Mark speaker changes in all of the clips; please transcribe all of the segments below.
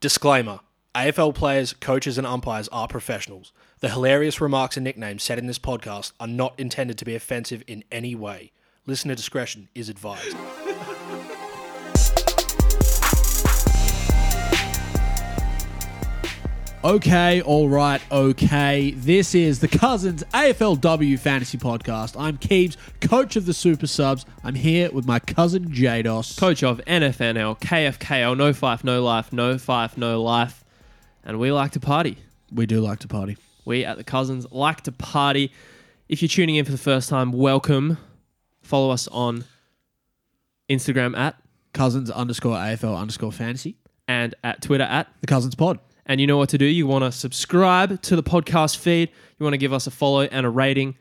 Speaker 1: Disclaimer AFL players, coaches, and umpires are professionals. The hilarious remarks and nicknames said in this podcast are not intended to be offensive in any way. Listener discretion is advised.
Speaker 2: Okay, all right, okay. This is the Cousins AFLW Fantasy Podcast. I'm Keebs, coach of the Super Subs. I'm here with my cousin Jaydos.
Speaker 3: coach of NFNL, KFKL, no five, no life, no five, no life. And we like to party.
Speaker 2: We do like to party.
Speaker 3: We at the Cousins like to party. If you're tuning in for the first time, welcome. Follow us on Instagram at
Speaker 2: Cousins underscore AFL underscore fantasy.
Speaker 3: and at Twitter at.
Speaker 2: The Cousins Pod.
Speaker 3: And you know what to do. You want to subscribe to the podcast feed. You want to give us a follow and a rating.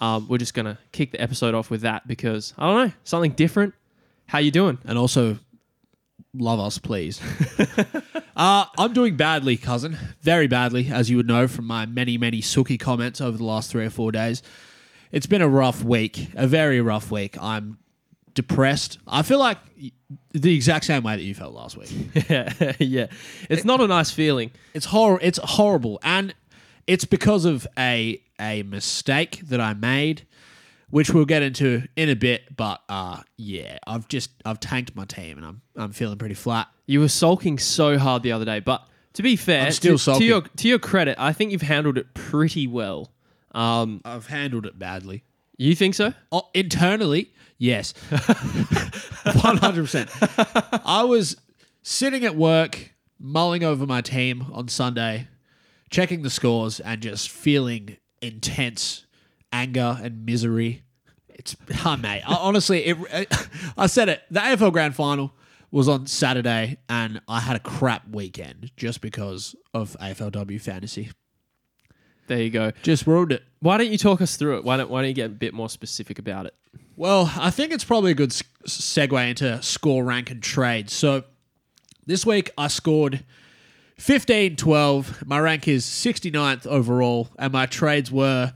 Speaker 3: Um, we're just gonna kick the episode off with that because I don't know something different. How you doing?
Speaker 2: And also, love us, please. uh, I'm doing badly, cousin. Very badly, as you would know from my many, many sookie comments over the last three or four days. It's been a rough week, a very rough week. I'm depressed. I feel like the exact same way that you felt last week.
Speaker 3: yeah, yeah. It's not a nice feeling.
Speaker 2: It's hor- It's horrible, and it's because of a a mistake that I made, which we'll get into in a bit. But uh, yeah, I've just I've tanked my team, and I'm I'm feeling pretty flat.
Speaker 3: You were sulking so hard the other day, but to be fair,
Speaker 2: I'm still
Speaker 3: to,
Speaker 2: sulking.
Speaker 3: to your to your credit, I think you've handled it pretty well. Um,
Speaker 2: I've handled it badly.
Speaker 3: you think so?
Speaker 2: Oh, internally, yes, one hundred percent. I was sitting at work, mulling over my team on Sunday, checking the scores, and just feeling intense anger and misery. It's, oh, mate. I, honestly, it, I said it. The AFL Grand Final was on Saturday, and I had a crap weekend just because of AFLW fantasy.
Speaker 3: There you go.
Speaker 2: Just ruined it.
Speaker 3: Why don't you talk us through it? Why don't Why don't you get a bit more specific about it?
Speaker 2: Well, I think it's probably a good s- segue into score rank and trade. So this week I scored 15 12. My rank is 69th overall, and my trades were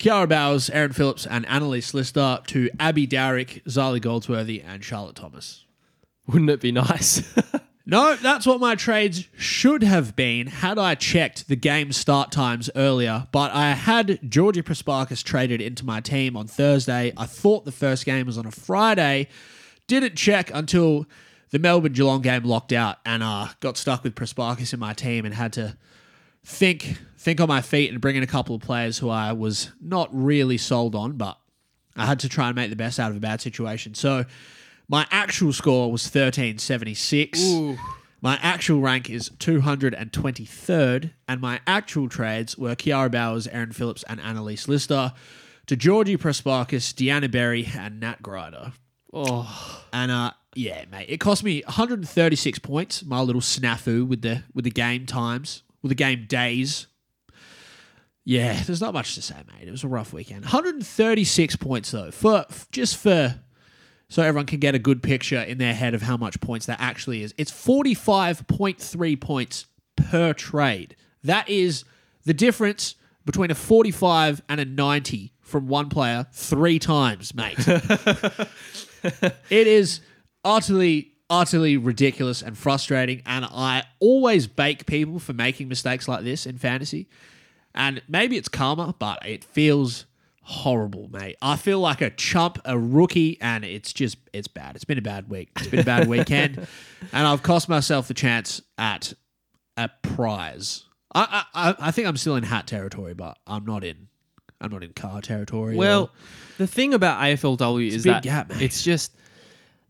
Speaker 2: Kiara Bowers, Erin Phillips, and Annalise Lister to Abby Dowrick, Zarlie Goldsworthy, and Charlotte Thomas.
Speaker 3: Wouldn't it be nice?
Speaker 2: No, that's what my trades should have been had I checked the game start times earlier. But I had Georgie Prespakis traded into my team on Thursday. I thought the first game was on a Friday. Didn't check until the Melbourne Geelong game locked out and uh, got stuck with Prespakis in my team and had to think think on my feet and bring in a couple of players who I was not really sold on, but I had to try and make the best out of a bad situation. So my actual score was 1376. My actual rank is 223rd, and my actual trades were Kiara Bowers, Erin Phillips, and Annalise Lister to Georgie Prespakis, Deanna Berry, and Nat Grider.
Speaker 3: oh,
Speaker 2: And uh, yeah, mate, it cost me 136 points. My little snafu with the with the game times, with the game days. Yeah, there's not much to say, mate. It was a rough weekend. 136 points though, for just for so everyone can get a good picture in their head of how much points that actually is. It's 45.3 points per trade. That is the difference between a 45 and a 90 from one player three times, mate. it is utterly, utterly ridiculous and frustrating. And I always bake people for making mistakes like this in fantasy. And maybe it's karma, but it feels horrible, mate. I feel like a chump, a rookie, and it's just, it's bad. It's been a bad week. It's been a bad weekend. And I've cost myself the chance at a prize. I, I, I- think I'm still in hat territory, but I'm not in. I'm not in car territory. or-
Speaker 3: well, the thing about AFLW is that
Speaker 2: gap,
Speaker 3: it's just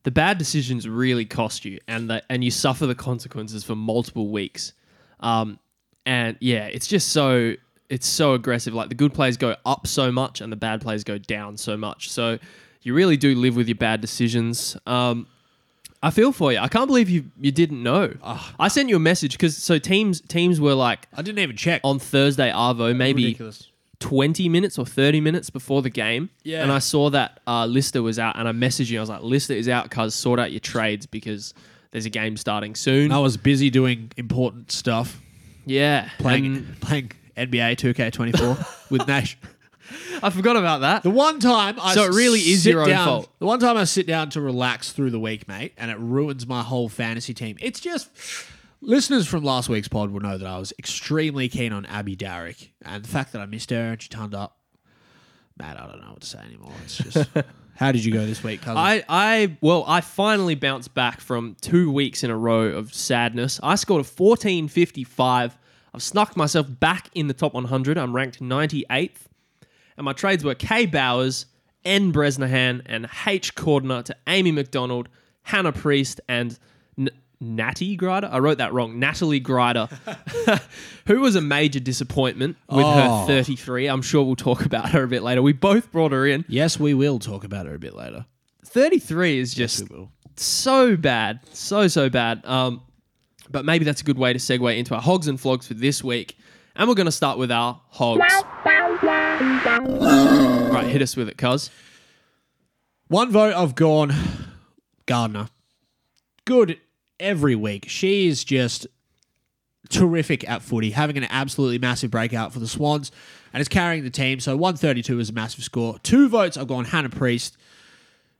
Speaker 3: the bad decisions really cost you, and the, and you suffer the consequences for multiple weeks. Um, and yeah, it's just so it's so aggressive. Like the good players go up so much, and the bad players go down so much. So you really do live with your bad decisions. Um, I feel for you. I can't believe you you didn't know. I sent you a message because so teams teams were like
Speaker 2: I didn't even check.
Speaker 3: on Thursday Arvo maybe
Speaker 2: Ridiculous.
Speaker 3: 20 minutes or 30 minutes before the game.
Speaker 2: Yeah.
Speaker 3: And I saw that uh, Lister was out and I messaged you. I was like, Lister is out, cuz sort out your trades because there's a game starting soon.
Speaker 2: I was busy doing important stuff,
Speaker 3: Yeah.
Speaker 2: playing
Speaker 3: and
Speaker 2: playing NBA 2K24 with Nash.
Speaker 3: I forgot about that.
Speaker 2: The one time I
Speaker 3: So it really is
Speaker 2: sit
Speaker 3: your own
Speaker 2: down-
Speaker 3: fault.
Speaker 2: The one time I sit down to relax through the week, mate, and it ruins my whole fantasy team. It's just Listeners from last week's pod will know that I was extremely keen on Abby Dowrick, and the fact that I missed her and she turned up, Matt, I don't know what to say anymore. It's just, how did you go this week, cousin?
Speaker 3: I, I, well, I finally bounced back from two weeks in a row of sadness. I scored a 1455. I've snuck myself back in the top 100. I'm ranked 98th. And my trades were K Bowers, N Bresnahan, and H Cordner to Amy McDonald, Hannah Priest, and N- Natty Grider. I wrote that wrong. Natalie Grider, who was a major disappointment with
Speaker 2: Oh.
Speaker 3: her 33. I'm sure we'll talk about her a bit later. We both brought her in.
Speaker 2: yes, we will talk about her a bit later.
Speaker 3: 33 is just
Speaker 2: We will.
Speaker 3: so bad, so so bad. Um, but maybe that's a good way to segue into our hogs and flogs for this week. And we're going to start with our hogs. right, hit us with it, cuz.
Speaker 2: One vote I've gone Gardner. Good every week. She is just terrific at footy, having an absolutely massive breakout for the Swans and is carrying the team. So 132 is a massive score. Two votes I've gone Hannah Priest.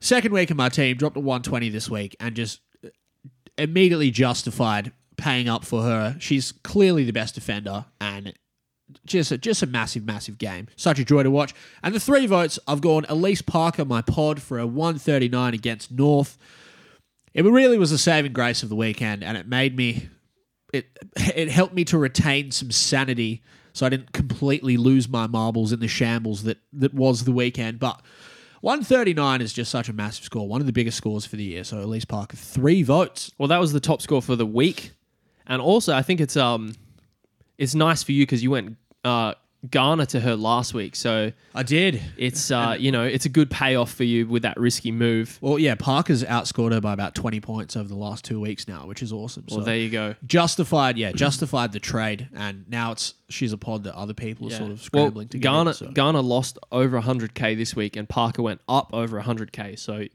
Speaker 2: Second week in my team, dropped to 120 this week and just immediately justified paying up for her. She's clearly the best defender and just a, just a massive, massive game. Such a joy to watch. And the three votes, I've gone Elise Parker, my pod, for a 139 against North. It really was a saving grace of the weekend, and it made me, it it helped me to retain some sanity, so I didn't completely lose my marbles in the shambles that that was the weekend. But 139 is just such a massive score, one of the biggest scores for the year. So Elise Parker, three votes.
Speaker 3: Well, that was the top score for the week. And also, I think it's um it's nice for you cuz you went uh Garner to her last week. So
Speaker 2: I did.
Speaker 3: it's uh you know, it's a good payoff for you with that risky move.
Speaker 2: Well, yeah, Parker's outscored her by about 20 points over the last two weeks now, which is awesome.
Speaker 3: Well,
Speaker 2: so
Speaker 3: there you go.
Speaker 2: justified, yeah, justified the trade, and now it's she's a pod that other people are sort of
Speaker 3: well,
Speaker 2: scrambling to get.
Speaker 3: Garner,
Speaker 2: in, so.
Speaker 3: Garner lost over 100k this week, and Parker went up over 100k. So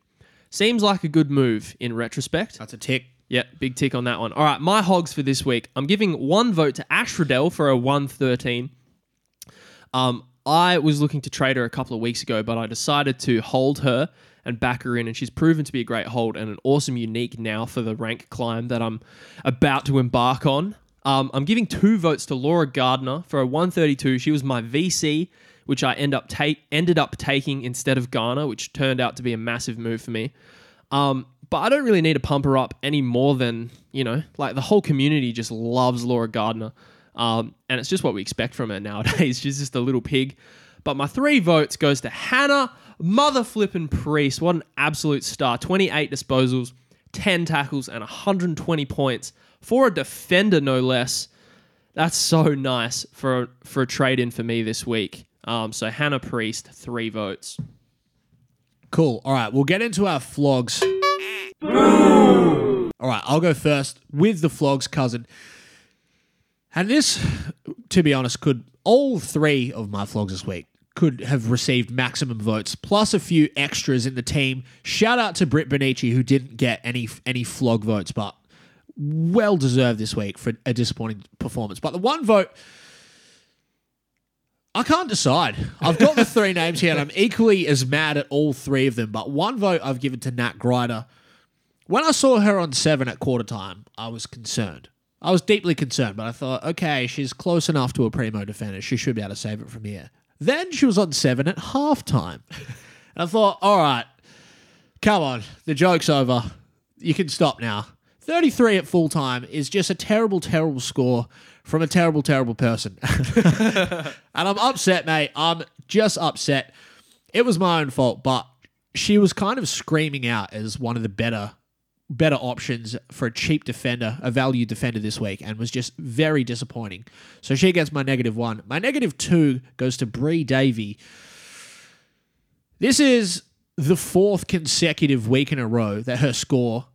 Speaker 3: seems like a good move in retrospect.
Speaker 2: That's a tick.
Speaker 3: Yeah, big tick on that one. All right, my hogs for this week. I'm giving one vote to Ash Riddell for a 113. Um, I was looking to trade her a couple of weeks ago, but I decided to hold her and back her in, and she's proven to be a great hold and an awesome unique now for the rank climb that I'm about to embark on. Um, I'm giving two votes to Laura Gardner for a 132. She was my VC, which I end up take ended up taking instead of Garner, which turned out to be a massive move for me. Um, but I don't really need to pump her up any more than, you know, like the whole community just loves Laura Gardner. Um, and it's just what we expect from her nowadays. She's just a little pig. But my three votes goes to Hannah Mother Flippin' Priest. What an absolute star. 28 disposals, 10 tackles, and 120 points for a defender, no less. That's so nice for, for a trade in for me this week. Um, so Hannah Priest, three votes.
Speaker 2: Cool. All right, we'll get into our flogs. All right, I'll go first with the flogs, cousin. And this, to be honest, could all three of my flogs this week could have received maximum votes, plus a few extras in the team. Shout out to Britt Bonnici, who didn't get any any flog votes, but well deserved this week for a disappointing performance. But the one vote, I can't decide. I've got the three names here, and I'm equally as mad at all three of them. But one vote I've given to Nat Grider. When I saw her on seven at quarter time, I was concerned. I was deeply concerned, but I thought, okay, she's close enough to a primo defender. She should be able to save it from here. Then she was on seven at halftime. And I thought, all right, come on, the joke's over. You can stop now. 33 at full time is just a terrible, terrible score from a terrible, terrible person. and I'm upset, mate. I'm just upset. It was my own fault, but she was kind of screaming out as one of the better better options for a cheap defender, a value defender this week, and was just very disappointing. So she gets my negative one. My negative two goes to Bree Davey. This is the fourth consecutive week in a row that her score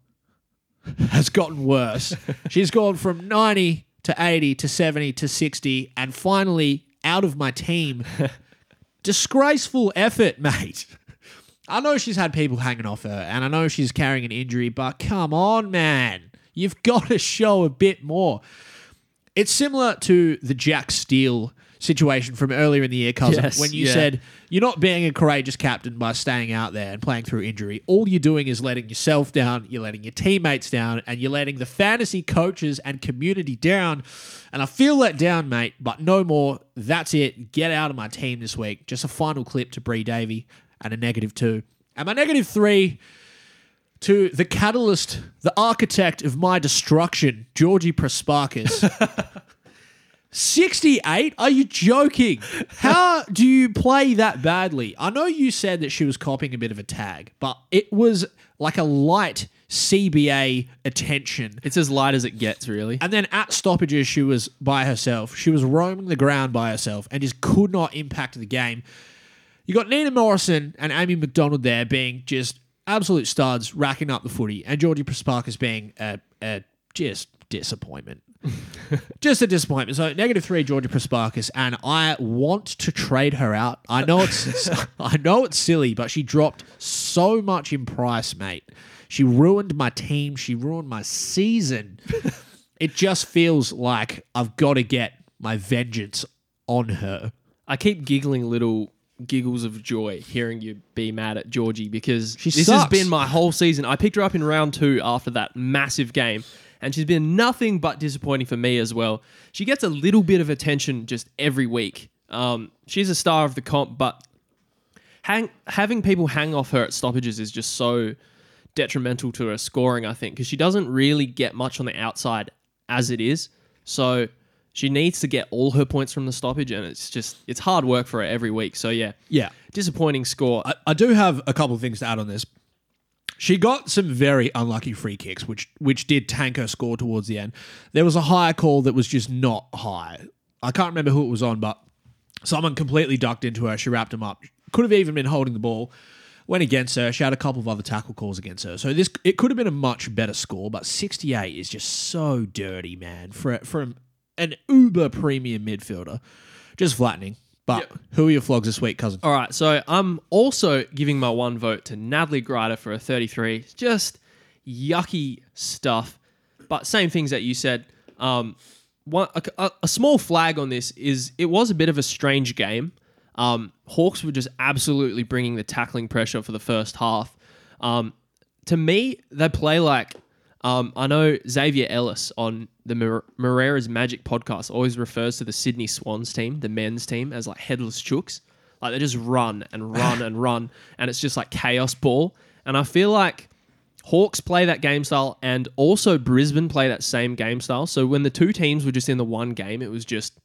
Speaker 2: has gotten worse. She's gone from 90 to 80 to 70 to 60 and finally out of my team. Disgraceful effort, mate. I know she's had people hanging off her and I know she's carrying an injury, but come on, man. You've got to show a bit more. It's similar to the Jack Steele situation from earlier in the year, cousin,
Speaker 3: Yes,
Speaker 2: when you
Speaker 3: yeah.
Speaker 2: said you're not being a courageous captain by staying out there and playing through injury. All you're doing is letting yourself down, you're letting your teammates down, and you're letting the fantasy coaches and community down. And I feel let down, mate, but no more. That's it. Get out of my team this week. Just a final clip to Bree Davey and a negative two. And my negative three to the catalyst, the architect of my destruction, Georgie Prespakis. 68? Are you joking? How do you play that badly? I know you said that she was copying a bit of a tag, but it was like a light CBA attention.
Speaker 3: It's as light as it gets, really.
Speaker 2: And then at stoppages, she was by herself. She was roaming the ground by herself and just could not impact the game. You got Nina Morrison and Amy McDonald there being just absolute studs, racking up the footy, and Georgie Prespakis being a, a just disappointment. just a disappointment. So negative three, Georgia Prespakis, and I want to trade her out. I know it's I know it's silly, but she dropped so much in price, mate. She ruined my team. She ruined my season. it just feels like I've got to get my vengeance on her.
Speaker 3: I keep giggling little giggles of joy hearing you be mad at Georgie because
Speaker 2: She
Speaker 3: this
Speaker 2: sucks.
Speaker 3: has been my whole season. I picked her up in round two after that massive game, and she's been nothing but disappointing for me as well. She gets a little bit of attention just every week. Um, she's a star of the comp, but hang, having people hang off her at stoppages is just so detrimental to her scoring, I think, because she doesn't really get much on the outside as it is. So she needs to get all her points from the stoppage, and it's just it's hard work for her every week. So yeah,
Speaker 2: Yeah.
Speaker 3: disappointing score.
Speaker 2: I, I do have a couple of things to add on this. She got some very unlucky free kicks, which which did tank her score towards the end. There was a higher call that was just not high. I can't remember who it was on, but someone completely ducked into her. She wrapped him up. Could have even been holding the ball. Went against her. She had a couple of other tackle calls against her. So this it could have been a much better score, but 68 is just so dirty, man. For for an uber premium midfielder, just flattening. But who are your flogs this week, cousin?
Speaker 3: All right, so I'm also giving my one vote to Natalie Grider for a 33. Just yucky stuff, but same things that you said. Um, one a, a- a small flag on this is it was a bit of a strange game. Um, Hawks were just absolutely bringing the tackling pressure for the first half. Um, to me, they play like um, I know Xavier Ellis on the Mar- Moreira's Magic podcast always refers to the Sydney Swans team, the men's team, as like headless chooks. Like they just run and run and run, and it's just like chaos ball. And I feel like Hawks play that game style, and also Brisbane play that same game style. So when the two teams were just in the one game, it was just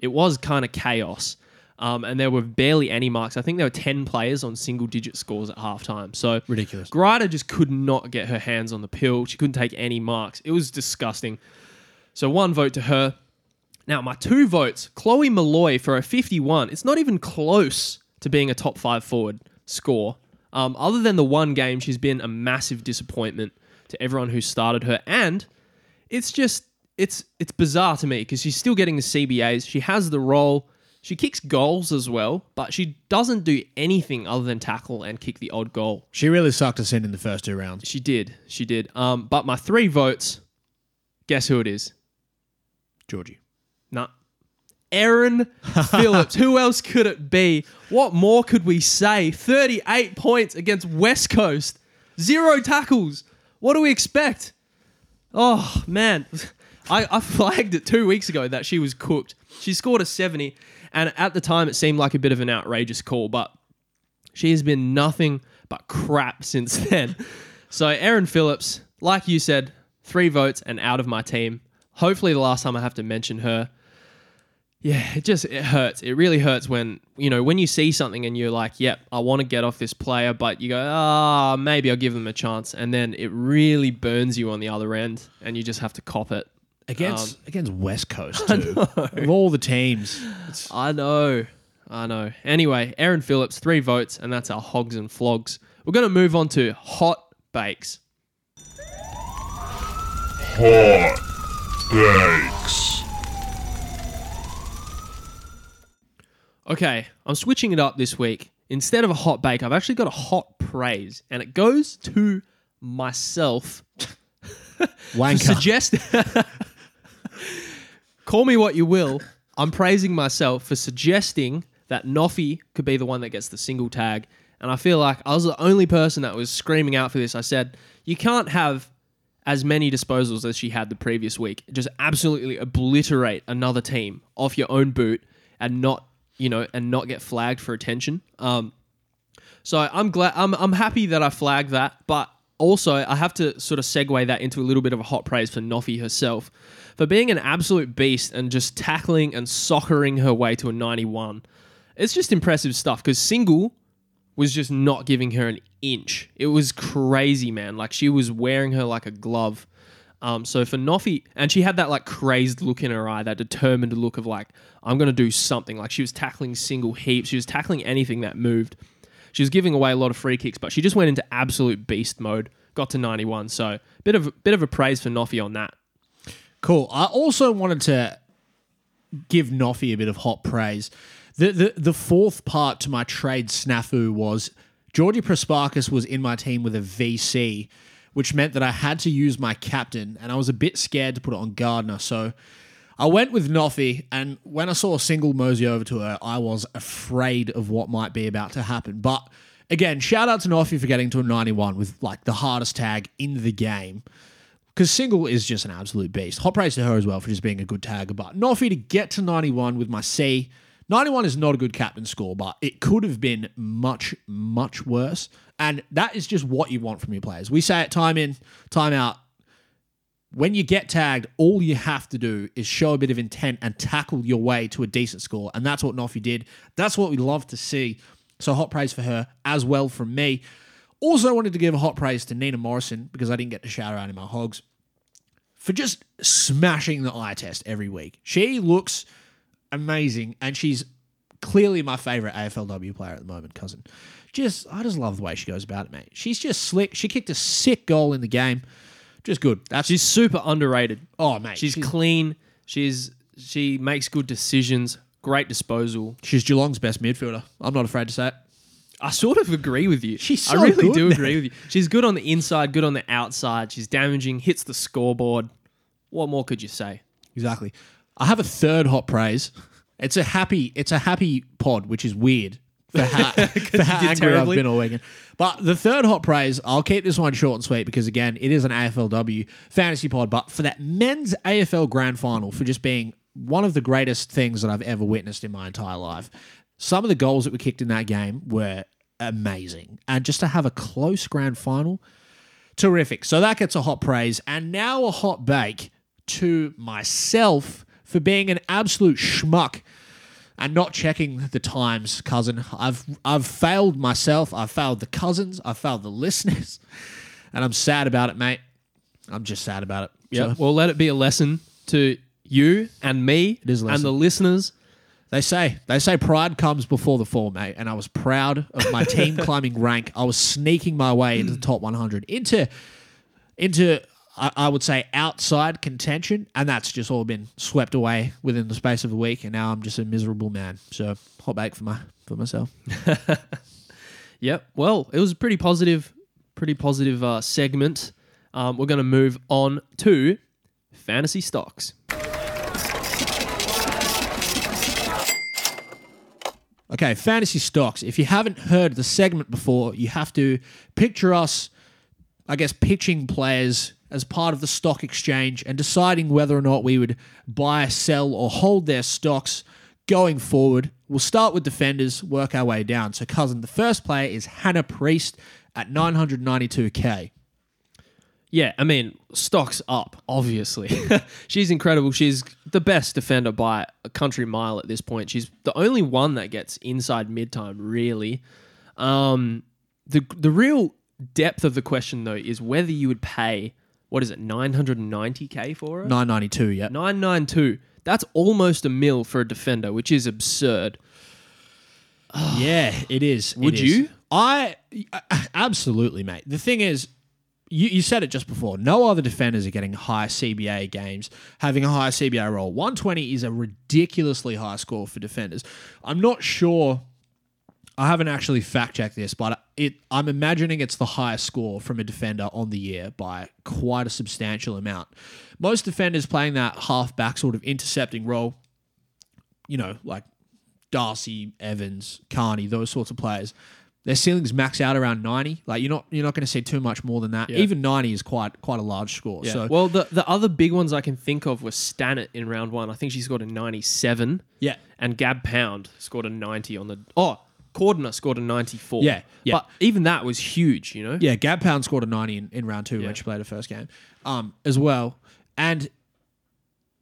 Speaker 3: it was kind of chaos. Um, and there were barely any marks. I think there were 10 players on single digit scores at halftime. So
Speaker 2: Ridiculous.
Speaker 3: Grider just could not get her hands on the pill. She couldn't take any marks. It was disgusting. So one vote to her. Now, my two votes Chloe Molloy for a 51. It's not even close to being a top five forward score. Um, other than the one game, she's been a massive disappointment to everyone who started her. And it's just, it's it's bizarre to me because she's still getting the CBAs. She has the role. She kicks goals as well, but she doesn't do anything other than tackle and kick the odd goal.
Speaker 2: She really sucked us in in the first two rounds.
Speaker 3: She did. She did. Um, but my three votes, guess who it is?
Speaker 2: Georgie.
Speaker 3: Nah. Erin Phillips. Who else could it be? What more could we say? 38 points against West Coast. Zero tackles. What do we expect? Oh, man. I, I flagged it two weeks ago that she was cooked. She scored a 70, and at the time it seemed like a bit of an outrageous call, but she has been nothing but crap since then. So, Erin Phillips, like you said, three votes and out of my team. Hopefully, the last time I have to mention her. Yeah, it just it hurts. It really hurts when you know when you see something and you're like, "Yep, I want to get off this player," but you go, "Ah, maybe I'll give them a chance," and then it really burns you on the other end, and you just have to cop it.
Speaker 2: Against um, against West Coast too. of all the teams. It's-
Speaker 3: I know, I know. Anyway, Erin Phillips, three votes, and that's our hogs and flogs. We're going to move on to hot bakes.
Speaker 4: Hot Bakes.
Speaker 3: Okay, I'm switching it up this week. Instead of a hot bake, I've actually got a hot praise, and it goes to myself.
Speaker 2: Wanker.
Speaker 3: Suggest. Call me what you will. I'm praising myself for suggesting that Noffy could be the one that gets the single tag. And I feel like I was the only person that was screaming out for this. I said, you can't have as many disposals as she had the previous week. Just absolutely obliterate another team off your own boot and not, you know, and not get flagged for attention. Um, so I'm glad I'm I'm happy that I flagged that, but also I have to sort of segue that into a little bit of a hot praise for Noffy herself for being an absolute beast and just tackling and soccering her way to a 91. It's just impressive stuff because single was just not giving her an inch. It was crazy, man. Like she was wearing her like a glove. Um, so for Noffy, and she had that like crazed look in her eye, that determined look of like, I'm gonna do something. Like she was tackling single heaps, she was tackling anything that moved. She was giving away a lot of free kicks, but she just went into absolute beast mode. Got to 91, so bit of bit of a praise for Noffy on that.
Speaker 2: Cool. I also wanted to give Noffy a bit of hot praise. The, the the fourth part to my trade snafu was Georgie Prespakis was in my team with a VC, which meant that I had to use my captain, and I was a bit scared to put it on Gardner. So I went with Noffy, and when I saw a single mosey over to her, I was afraid of what might be about to happen. But again, shout out to Noffy for getting to a 91 with like the hardest tag in the game. Because single is just an absolute beast. Hot praise to her as well for just being a good tagger. But Noffy to get to 91 with my C. 91 is not a good captain score, but it could have been much, much worse. And that is just what you want from your players. We say it time in, time out. When you get tagged, all you have to do is show a bit of intent and tackle your way to a decent score. And that's what Noffy did. That's what we love to see. So hot praise for her as well from me. Also wanted to give a hot praise to Nina Morrison because I didn't get to shout her out in my hogs for just smashing the eye test every week. She looks amazing, and she's clearly my favorite AFLW player at the moment, cousin. Just, I just love the way she goes about it, mate. She's just slick. She kicked a sick goal in the game. Just good. That's
Speaker 3: She's super underrated.
Speaker 2: oh, mate.
Speaker 3: She's clean. She's she makes good decisions. Great disposal.
Speaker 2: she's Geelong's best midfielder. I'm not afraid to say it.
Speaker 3: I sort of agree with you.
Speaker 2: She's
Speaker 3: I really
Speaker 2: good,
Speaker 3: do
Speaker 2: man.
Speaker 3: agree with you. She's good on the inside, good on the outside. She's damaging, hits the scoreboard. What more could you say?
Speaker 2: Exactly. I have a third hot praise. It's a happy. It's a happy pod, which is weird for how, for how angry
Speaker 3: terribly.
Speaker 2: I've been all weekend. But the third hot praise, I'll keep this one short and sweet because again, it is an AFLW fantasy pod. But for that men's AFL grand final, for just being one of the greatest things that I've ever witnessed in my entire life, some of the goals that were kicked in that game were amazing, and just to have a close grand final terrific. So that gets a hot praise. And now a hot bake to myself for being an absolute schmuck and not checking the times, cousin. I've I've failed myself. I've failed the cousins. I've failed the listeners. And I'm sad about it, mate. I'm just sad about it.
Speaker 3: Yeah.
Speaker 2: So
Speaker 3: Well, let it be a lesson to you and me
Speaker 2: It is
Speaker 3: and the listeners.
Speaker 2: They say they say pride comes before the fall, mate. And I was proud of my team climbing rank. I was sneaking my way into the top 100, into into I, I would say outside contention, and that's just all been swept away within the space of a week. And now I'm just a miserable man. So hot bake for my for myself.
Speaker 3: Yep. Well, it was a pretty positive, pretty positive uh, segment. Um, we're going to move on to fantasy stocks.
Speaker 2: Okay, fantasy stocks. If you haven't heard the segment before, you have to picture us, I guess, pitching players as part of the stock exchange and deciding whether or not we would buy, sell, or hold their stocks going forward. We'll start with defenders, work our way down. So, cousin, the first player is Hannah Priest at 992k.
Speaker 3: Yeah, I mean, stocks up, obviously. She's incredible. She's the best defender by a country mile at this point. She's the only one that gets inside mid time, really. Um, the the real depth of the question though is whether you would pay what is it, nine hundred and ninety K for her?
Speaker 2: 992, yeah.
Speaker 3: Nine nine two. That's almost a mil for a defender, which is absurd.
Speaker 2: Yeah, it is.
Speaker 3: Would
Speaker 2: is.
Speaker 3: you?
Speaker 2: I absolutely, mate. The thing is, you, you said it just before. No other defenders are getting high CBA games, having a high CBA role. 120 is a ridiculously high score for defenders. I'm not sure. I haven't actually fact checked this, but it. I'm imagining it's the highest score from a defender on the year by quite a substantial amount. Most defenders playing that half back sort of intercepting role you know, like Darcy, Evans, Carney, those sorts of players, their ceilings max out around 90. Like you're not you're not going to see too much more than that.
Speaker 3: Yeah.
Speaker 2: Even 90 is quite quite a large score.
Speaker 3: Yeah.
Speaker 2: So
Speaker 3: well, the the other big ones I can think of were Stanet in round one. I think she scored a 97.
Speaker 2: yeah.
Speaker 3: and Gab Pound scored a 90 on the. Oh, Cordner scored a 94.
Speaker 2: Yeah, yeah.
Speaker 3: But even that was huge, you know?
Speaker 2: Yeah, Gab Pound scored a 90 in, in round two
Speaker 3: Yeah.
Speaker 2: when she played her first game um, as well. And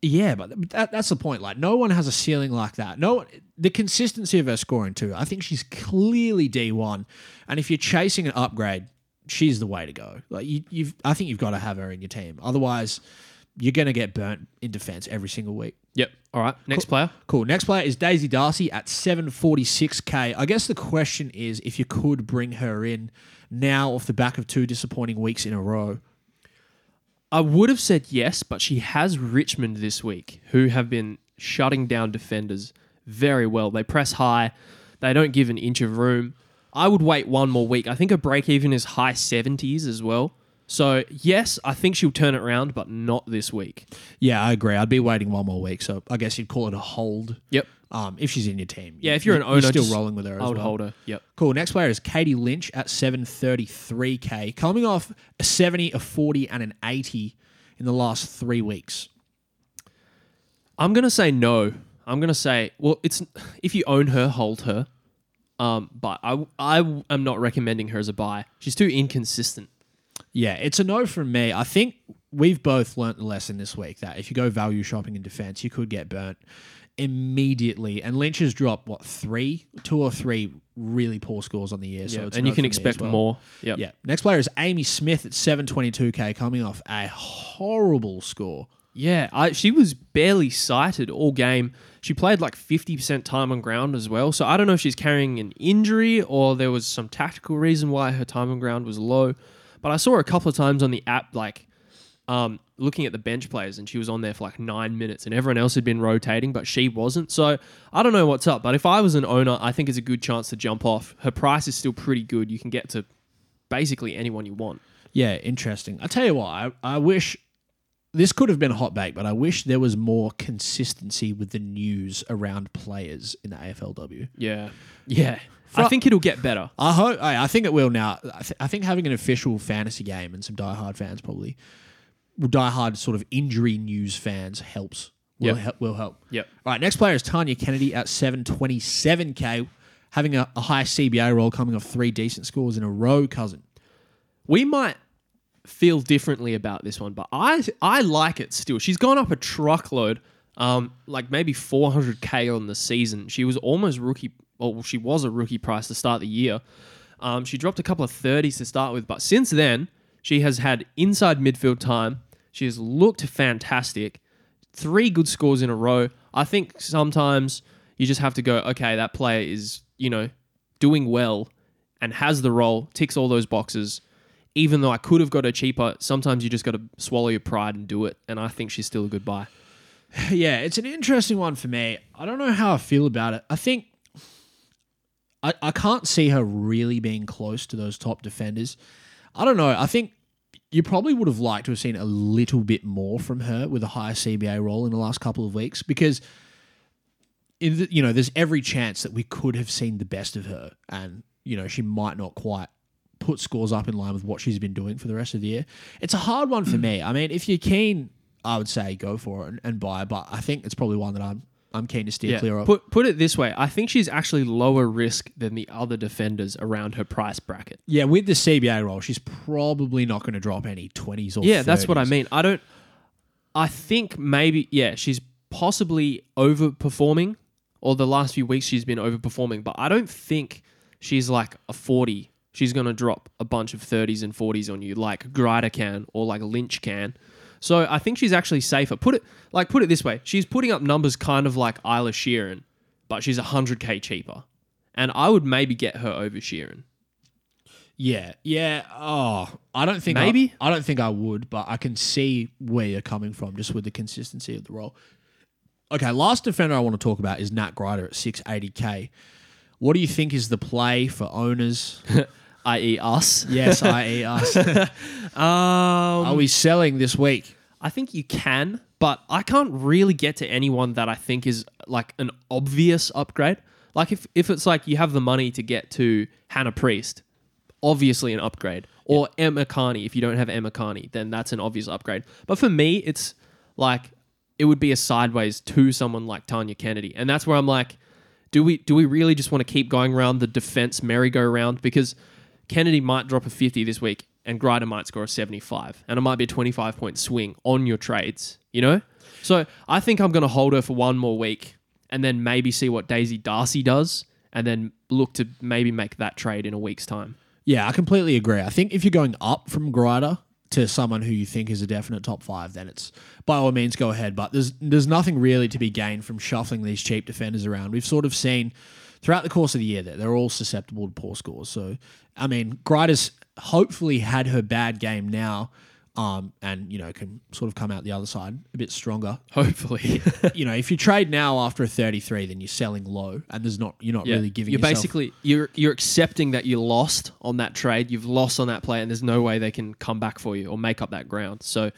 Speaker 2: yeah, but that, that's the point. Like, no one has a ceiling like that. No, one- the consistency of her scoring too. I think she's clearly D1. And if you're chasing an upgrade, she's the way to go. Like, you, you've, I think you've got to have her in your team. Otherwise, you're going to get burnt in defense every single week.
Speaker 3: Yep. All right. Next player.
Speaker 2: Cool. Next player is Daisy Darcy at 746k. I guess the question is if you could bring her in now off the back of two disappointing weeks in a row.
Speaker 3: I would have said yes, but she has Richmond this week, who have been shutting down defenders very well. They press high, they don't give an inch of room. I would wait one more week. I think a break even is high 70s as well. So, yes, I think she'll turn it around, but not this week.
Speaker 2: Yeah, I agree. I'd be waiting one more week, so I guess you'd call it a hold.
Speaker 3: Yep.
Speaker 2: Um, if she's in your team,
Speaker 3: Yeah, if you're an owner, you're
Speaker 2: still
Speaker 3: just-
Speaker 2: rolling with her. As
Speaker 3: I would
Speaker 2: well.
Speaker 3: hold her. Yep.
Speaker 2: Cool. Next player is Katie Lynch at 733k, coming off a 70, a 40, and an 80 in the last three weeks.
Speaker 3: I'm gonna say no. I'm gonna say well, it's if you own her, hold her. Um, but I I am not recommending her as a buy. She's too inconsistent.
Speaker 2: Yeah, it's a no from me. I think we've both learnt the lesson this week that if you go value shopping in defense, you could get burnt immediately. And Lynch has dropped what three, two or three really poor scores on the year. So
Speaker 3: Yeah,
Speaker 2: it's a
Speaker 3: and you can
Speaker 2: from me as
Speaker 3: expect
Speaker 2: well.
Speaker 3: more. Yep.
Speaker 2: Yeah. Next player is Amy Smith at 722k, coming off a horrible score.
Speaker 3: Yeah, I, she was barely sighted all game. She played like 50% time on ground as well. So I don't know if she's carrying an injury or there was some tactical reason why her time on ground was low. But I saw her a couple of times on the app, like um, looking at the bench players, and she was on there for like nine minutes, and everyone else had been rotating, but she wasn't. So I don't know what's up. But if I was an owner, I think it's a good chance to jump off. Her price is still pretty good. You can get to basically anyone you want.
Speaker 2: Yeah, interesting. I tell you what, I, I wish this could have been a hot bake, but I wish there was more consistency with the news around players in the AFLW.
Speaker 3: Yeah. Yeah. I think it'll get better.
Speaker 2: I hope. I, I think it will now. I, th- I think having an official fantasy game and some diehard fans probably, well, diehard sort of injury news fans helps. Will
Speaker 3: Yep.
Speaker 2: help. Will help.
Speaker 3: Yep.
Speaker 2: All right. Next player is Tanya Kennedy at seven twenty seven k, having a, a high CBA roll, coming off three decent scores in a row. Cousin.
Speaker 3: we might feel differently about this one, but I I like it still. She's gone up a truckload, um, like maybe 400k on the season. She was almost rookie, well, she was a rookie price to start the year. Um, she dropped a couple of 30s to start with, but since then she has had inside midfield time. She has looked fantastic. Three good scores in a row. I think sometimes you just have to go, okay, that player is you know doing well and has the role, ticks all those boxes even though I could have got her cheaper, sometimes you just got to swallow your pride and do it. And I think she's still a good buy.
Speaker 2: Yeah, it's an interesting one for me. I don't know how I feel about it. I think I, I can't see her really being close to those top defenders. I don't know. I think you probably would have liked to have seen a little bit more from her with a higher CBA role in the last couple of weeks because in the, you know there's every chance that we could have seen the best of her and you know she might not quite put scores up in line with what she's been doing for the rest of the year. It's a hard one for me. I mean, if you're keen, I would say go for it and, and buy. But I think it's probably one that I'm I'm keen to steer clear of.
Speaker 3: Put put it this way, I think she's actually lower risk than the other defenders around her price bracket.
Speaker 2: yeah, with the CBA role, she's probably not going to drop any twenties or
Speaker 3: Yeah, that's what I
Speaker 2: 30s.
Speaker 3: mean. I don't. I think maybe yeah, she's possibly overperforming, or the last few weeks she's been overperforming. But I don't think she's like a forty. She's gonna drop a bunch of thirties and forties on you, like Grider can or like Lynch can. So I think she's actually safer. Put it like put it this way: she's putting up numbers kind of like Eilish Sheerin, but she's hundred k cheaper, and I would maybe get her over Sheerin.
Speaker 2: Yeah, yeah. Oh, I don't think I-
Speaker 3: Maybe?
Speaker 2: I, don't think I would, but I can see where you're coming from just with the consistency of the role. Okay, last defender I want to talk about is Nat Grider at 680k. What do you think is the play for owners?
Speaker 3: I.e., us.
Speaker 2: yes, i.e. us.
Speaker 3: Um,
Speaker 2: Are we selling this week?
Speaker 3: I think you can, but I can't really get to anyone that I think is like an obvious upgrade. Like if if it's like you have the money to get to Hannah Priest, obviously an upgrade. Or Emma Carney. If you don't have Emma Carney, then that's an obvious upgrade. But for me, it's like it would be a sideways to someone like Tanya Kennedy, and that's where I'm like, do we do we really just want to keep going around the defense merry-go-round because Kennedy might drop a 50 this week and Grider might score a 75 and it might be a 25 point swing on your trades, you know? So I think I'm going to hold her for one more week and then maybe see what Daisy Darcy does and then look to maybe make that trade in a week's time.
Speaker 2: Yeah, I completely agree. I think if you're going up from Grider to someone who you think is a definite top five, then it's by all means go ahead. But there's there's nothing really to be gained from shuffling these cheap defenders around. We've sort of seen throughout the course of the year they're all susceptible to poor scores. So I mean, Grider's hopefully had her bad game now. Um, and you know can sort of come out the other side a bit stronger.
Speaker 3: Hopefully.
Speaker 2: you know, if you trade now after a 33, then you're selling low, and there's not you're not really giving.
Speaker 3: You're
Speaker 2: yourself,
Speaker 3: basically you're you're accepting that you lost on that trade. You've lost on that play, and there's no way they can come back for you or make up that ground. So,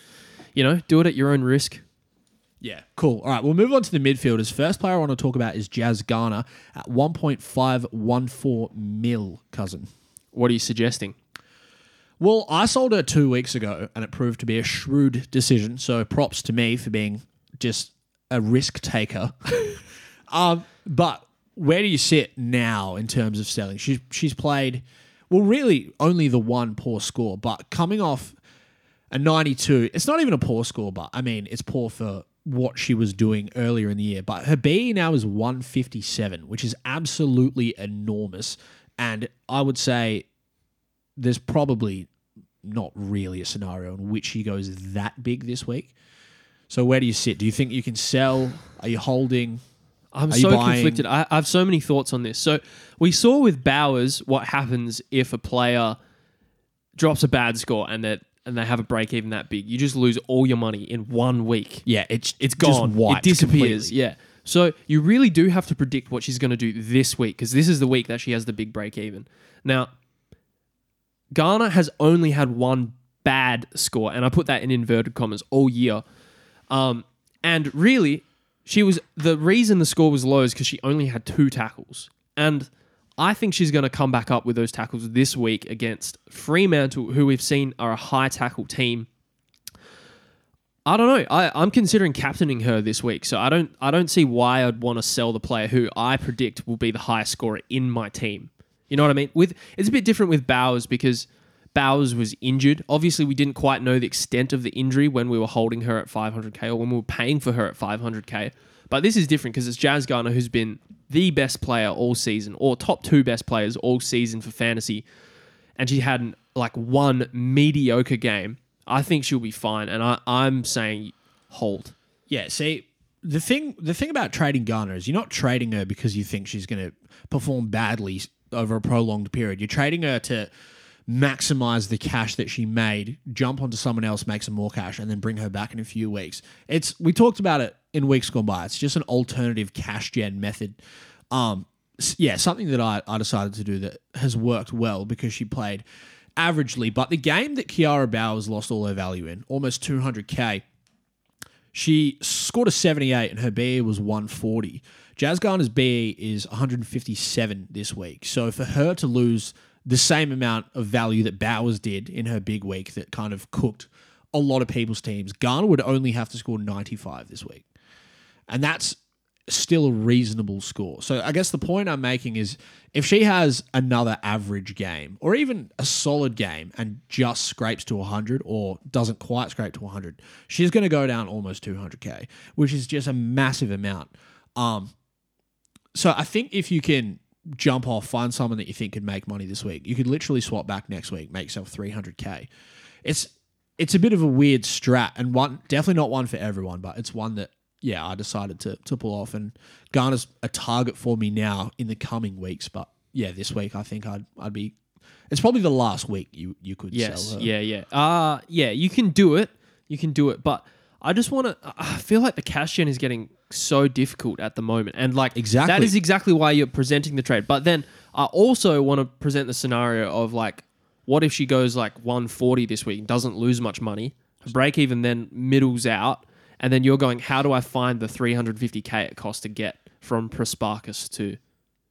Speaker 3: you know, do it at your own risk.
Speaker 2: Yeah, cool. All right, we'll move on to the midfielders. First player I want to talk about is Jazz Garner at 1.514 mil, cousin.
Speaker 3: What are you suggesting?
Speaker 2: Well, I sold her two weeks ago, and it proved to be a shrewd decision. So props to me for being just a risk taker. um, but where do you sit now in terms of selling? She's she's played well, really only the one poor score, but coming off a 92, it's not even a poor score, but I mean it's poor for what she was doing earlier in the year. But her BE now is 157, which is absolutely enormous. And I would say there's probably not really a scenario in which he goes that big this week. So where do you sit? Do you think you can sell? Are you holding?
Speaker 3: I'm
Speaker 2: Are
Speaker 3: so conflicted. I, I have so many thoughts on this. So we saw with Bowers what happens if a player drops a bad score and that and they have a break even that big. You just lose all your money in one week.
Speaker 2: Yeah, it's
Speaker 3: It's gone.
Speaker 2: Just wiped
Speaker 3: it disappears.
Speaker 2: completely.
Speaker 3: Yeah. So you really do have to predict what she's going to do this week because this is the week that she has the big break even. Now, Garner has only had one bad score, and I put that in inverted commas all year. Um, and really, she was the reason the score was low is because she only had two tackles. And I think she's going to come back up with those tackles this week against Fremantle, who we've seen are a high tackle team. I don't know. I, I'm considering captaining her this week, so I don't I don't see why I'd want to sell the player who I predict will be the highest scorer in my team. You know what I mean? With it's a bit different with Bowers because Bowers was injured. Obviously, we didn't quite know the extent of the injury when we were holding her at 500k or when we were paying for her at 500k. But this is different because it's Jazz Garner who's been the best player all season, or top two best players all season for fantasy, and she had like one mediocre game. I think she'll be fine, and I, I'm saying hold.
Speaker 2: Yeah, see, the thing the thing about trading Garner is you're not trading her because you think she's going to perform badly over a prolonged period. You're trading her to maximize the cash that she made, jump onto someone else, make some more cash, and then bring her back in a few weeks. It's we talked about it in weeks gone by. It's just an alternative cash gen method. Um, yeah, something that I, I decided to do that has worked well because she played averagely. But the game that Kiara Bowers lost all her value in, almost 200k, she scored a 78 and her BE was 140. Jazz Garner's BE is 157 this week. So for her to lose the same amount of value that Bowers did in her big week that kind of cooked a lot of people's teams, Garner would only have to score 95 this week. And that's still a reasonable score. So I guess the point I'm making is if she has another average game or even a solid game and just scrapes to 100 or doesn't quite scrape to 100, she's going to go down almost 200k, which is just a massive amount. Um so I think if you can jump off, find someone that you think could make money this week, you could literally swap back next week, make yourself 300k. It's it's a bit of a weird strat and one definitely not one for everyone, but it's one that yeah, I decided to to pull off and Garner's a target for me now in the coming weeks, but yeah, this week I think I'd I'd be it's probably the last week you you could
Speaker 3: Yes,
Speaker 2: sell her.
Speaker 3: yeah, yeah. Uh yeah, you can do it. You can do it, but I just want to I feel like the cash gen is getting so difficult at the moment. And like
Speaker 2: Exactly.
Speaker 3: that is exactly why you're presenting the trade. But then I also want to present the scenario of like what if she goes like 140 this week and doesn't lose much money, break even then middles out and then you're going, how do I find the 350k it costs to get from Prespakis to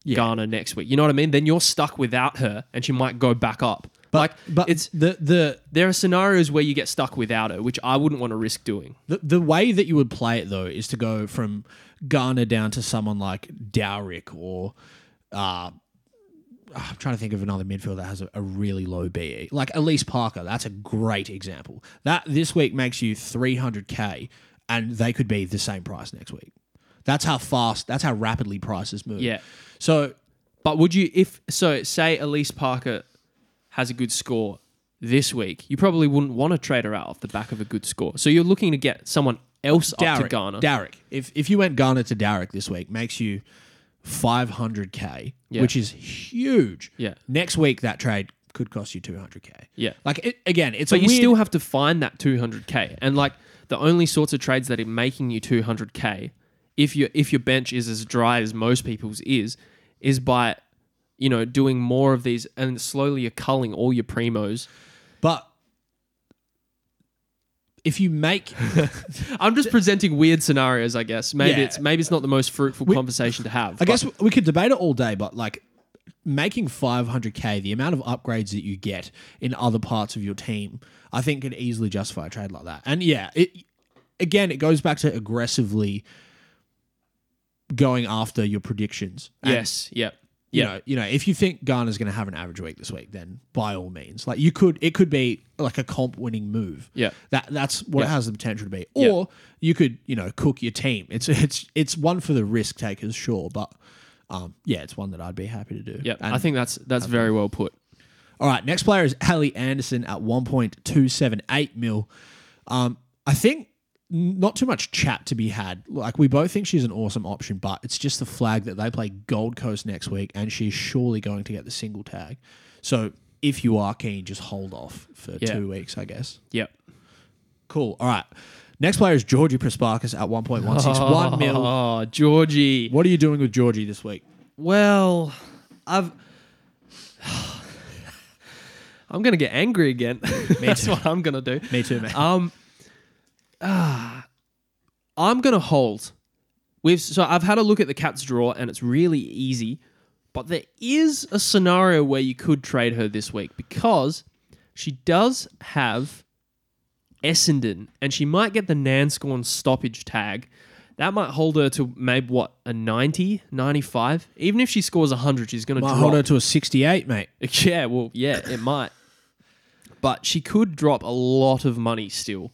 Speaker 2: Yeah.
Speaker 3: Garner next week? You know what I mean? Then you're stuck without her, and she might go back up.
Speaker 2: But
Speaker 3: like,
Speaker 2: but
Speaker 3: it's
Speaker 2: the the
Speaker 3: there are scenarios where you get stuck without her, which I wouldn't want to risk doing.
Speaker 2: The, the way that you would play it though is to go from Garner down to someone like Dowrick or uh, I'm trying to think of another midfielder that has a, a really low BE like Elise Parker. That's a great example. That this week makes you 300k, and they could be the same price next week. That's how fast. That's how rapidly prices move.
Speaker 3: Yeah.
Speaker 2: So
Speaker 3: But would you, if so, say Elise Parker has a good score this week, you probably wouldn't want to trade her out off the back of a good score. So you're looking to get someone else up to Garner.
Speaker 2: Dowrick. If if you went Garner to Dowrick this week, makes you 500k,
Speaker 3: Yeah.
Speaker 2: which is huge.
Speaker 3: Yeah.
Speaker 2: Next week, that trade could cost you 200k.
Speaker 3: yeah.
Speaker 2: Like it, again, it's
Speaker 3: But
Speaker 2: a
Speaker 3: you
Speaker 2: weird,
Speaker 3: still have to find that 200k, and like the only sorts of trades that are making you 200k, if your if your bench is as dry as most people's is, is by, you know, doing more of these and slowly you're culling all your primos.
Speaker 2: But if you make
Speaker 3: I'm just presenting weird scenarios, I guess. Maybe
Speaker 2: Yeah.
Speaker 3: it's maybe it's not the most fruitful conversation to have.
Speaker 2: I guess we could debate it all day, but like making 500k, the amount of upgrades that you get in other parts of your team, I think could easily justify a trade like that. And yeah, it again, it goes back to aggressively going after your predictions. And,
Speaker 3: yes, Yep.
Speaker 2: You
Speaker 3: yeah.
Speaker 2: know, you know, if you think Garner's going to have an average week this week, then by all means, like you could, it could be like a comp winning move.
Speaker 3: Yeah.
Speaker 2: that that's what it has the potential to be. Or you could, you know, cook your team. It's it's it's one for the risk takers, sure, but um, yeah, it's one that I'd be happy to do.
Speaker 3: Yeah, I think that's that's very well put.
Speaker 2: all right, next player is Ally Anderson at 1.278 mil. Um, I think not too much chat to be had. Like we both think she's an awesome option, but it's just the flag that they play Gold Coast next week, and she's surely going to get the single tag. So if you are keen, just hold off for
Speaker 3: Yeah.
Speaker 2: two weeks, I guess.
Speaker 3: Yep.
Speaker 2: Cool. All right. Next player is Georgie Prespakis at 1.161 mil.
Speaker 3: Oh, Georgie.
Speaker 2: What are you doing with Georgie this week?
Speaker 3: Well, I've. I'm gonna get angry again. That's what I'm gonna do.
Speaker 2: Me too, mate.
Speaker 3: Um, ah, I'm gonna hold. We've so I've had a look at the Cats draw, and it's really easy. But there is a scenario where you could trade her this week because she does have Essendon, and she might get the Nanscawen stoppage tag. That might hold her to maybe what a 90, 95. Even if she scores 100, she's going to
Speaker 2: Might
Speaker 3: drop.
Speaker 2: hold her to a 68, mate.
Speaker 3: Yeah, well, yeah, it might. But she could drop a lot of money still.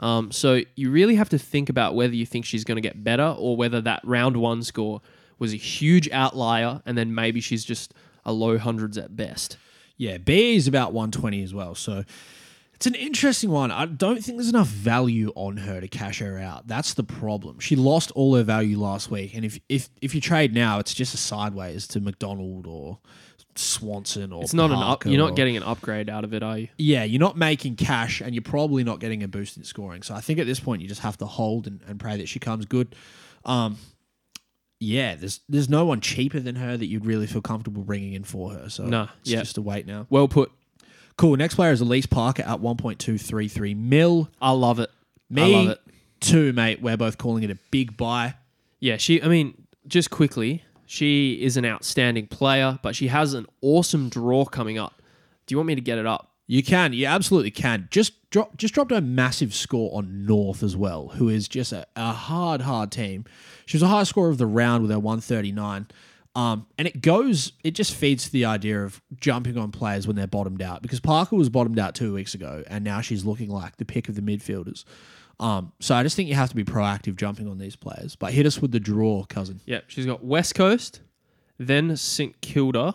Speaker 3: Um, so you really have to think about whether you think she's going to get better or whether that round one score was a huge outlier and then maybe she's just a low hundreds at best.
Speaker 2: Yeah, B is about 120 as well. So it's an interesting one. I don't think there's enough value on her to cash her out. That's the problem. She lost all her value last week, and if if if you trade now, it's just a sideways to McDonald or Swanson or
Speaker 3: It's not an up. You're not
Speaker 2: or-
Speaker 3: getting an upgrade out of it, are you?
Speaker 2: Yeah, you're not making cash, and you're probably not getting a boost in scoring. So I think at this point you just have to hold and, and pray that she comes good. Um, yeah, there's there's no one cheaper than her that you'd really feel comfortable bringing in for her. So
Speaker 3: Nah,
Speaker 2: it's
Speaker 3: yeah.
Speaker 2: just a wait now.
Speaker 3: Well put.
Speaker 2: Cool. Next player is Elise Parker at 1.233 mil.
Speaker 3: I love it.
Speaker 2: Me,
Speaker 3: I love it.
Speaker 2: two, mate. We're both calling it a big buy.
Speaker 3: Yeah, she. I mean, just quickly, she is an outstanding player, but she has an awesome draw coming up. Do you want me to get it up?
Speaker 2: You can, you absolutely can. Just drop, just dropped a massive score on North as well, who is just a, a hard, hard team. She was a high score of the round with her 139. Um, and it goes, it just feeds to the idea of jumping on players when they're bottomed out because Parker was bottomed out two weeks ago, and now she's looking like the pick of the midfielders. Um, so I just think you have to be proactive jumping on these players. But hit us with the draw, cousin.
Speaker 3: Yeah, she's got West Coast, then St Kilda,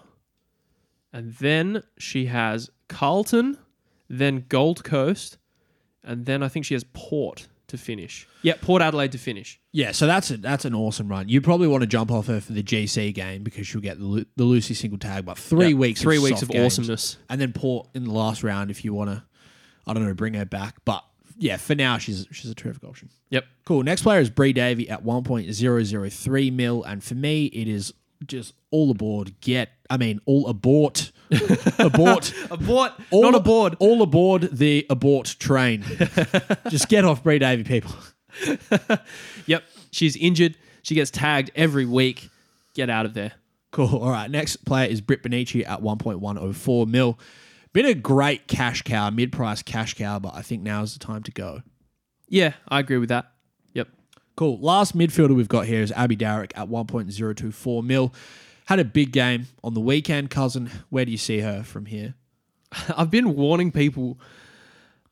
Speaker 3: and then she has Carlton, then Gold Coast, and then I think she has Port to finish. Yeah, Port Adelaide to finish.
Speaker 2: Yeah, so that's a, that's an awesome run. You probably want to jump off her for the GC game because she'll get the, Lu- the Lucy single tag, but three
Speaker 3: Yeah,
Speaker 2: weeks,
Speaker 3: three
Speaker 2: of
Speaker 3: weeks
Speaker 2: soft
Speaker 3: of
Speaker 2: games.
Speaker 3: awesomeness.
Speaker 2: and then Port in the last round if you want to, I don't know, bring her back. But yeah, for now she's she's a terrific option.
Speaker 3: Yep.
Speaker 2: Cool. Next player is Bree Davey at one point zero zero three mil, and for me it is just all aboard. Get, I mean, all abort, abort.
Speaker 3: Abort,
Speaker 2: All
Speaker 3: not
Speaker 2: ab-
Speaker 3: aboard.
Speaker 2: All aboard the abort train. Just get off Bree Davey, people.
Speaker 3: Yep, she's injured. She gets tagged every week. Get out of there.
Speaker 2: Cool. All right. Next player is Britt Bonnici at 1.104 mil. Been a great cash cow, mid price cash cow, but I think now is the time to go.
Speaker 3: Yeah, I agree with that.
Speaker 2: Cool. Last midfielder we've got here is Abby Dowrick at 1.024 mil. Had a big game on the weekend, cousin. Where do you see her from here?
Speaker 3: I've been warning people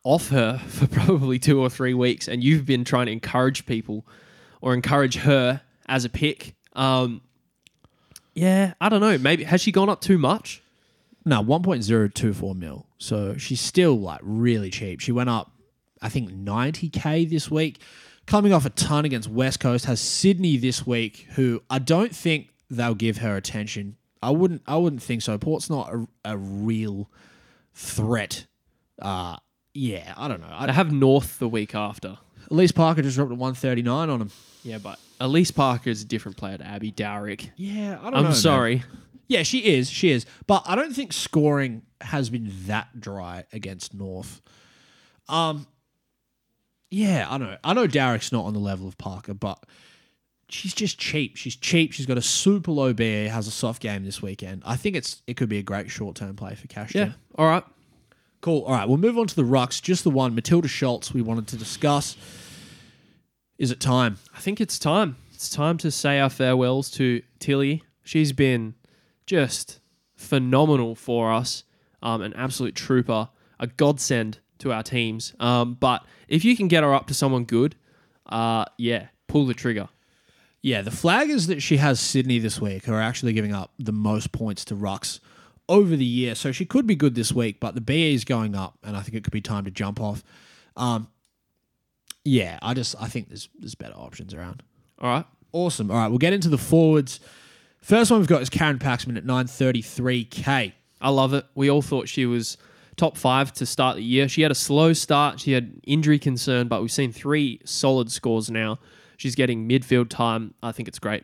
Speaker 3: off her for probably two or three weeks, and you've been trying to encourage people or encourage her as a pick. Um, yeah, I don't know. Maybe has she gone up too much?
Speaker 2: No, 1.024 mil. So she's still like really cheap. She went up, I think, 90k this week. Coming off a ton against West Coast, has Sydney this week, who I don't think they'll give her attention. I wouldn't. I wouldn't think so. Port's not a, a real threat. Uh yeah, I don't know. I,
Speaker 3: I have North the week after.
Speaker 2: Elise Parker just dropped a 139 on him.
Speaker 3: Yeah, but Elise Parker is a different player to Abby Dowrick.
Speaker 2: Yeah, I don't
Speaker 3: I'm
Speaker 2: know. man.
Speaker 3: sorry.
Speaker 2: Yeah, she is. She is. But I don't think scoring has been that dry against North. Um, yeah, I know. I know Dowrick's not on the level of Parker, but she's just cheap. She's cheap. She's got a super low BA. Has a soft game this weekend. I think it's it could be a great short term play for cash.
Speaker 3: Yeah. All right.
Speaker 2: Cool. All right, we'll move on to the rucks. Just the one, Matilda Schultz. We wanted to discuss. Is it time?
Speaker 3: I think it's time. It's time to say our farewells to Tilly. She's been just phenomenal for us, um, an absolute trooper, a godsend to our teams. Um, but if you can get her up to someone good, uh, yeah, pull the trigger.
Speaker 2: Yeah, the flaggers that she has Sydney this week who are actually giving up the most points to rucks over the year. So she could be good this week, but the BE is going up, and I think it could be time to jump off. Um, yeah, I just I think there's there's better options around.
Speaker 3: All right.
Speaker 2: Awesome. All right, we'll get into the forwards. First one we've got is Karen Paxman at 933k.
Speaker 3: I love it. We all thought she was top five to start the year. She had a slow start. She had injury concern, but we've seen three solid scores now. She's getting midfield time. I think it's great.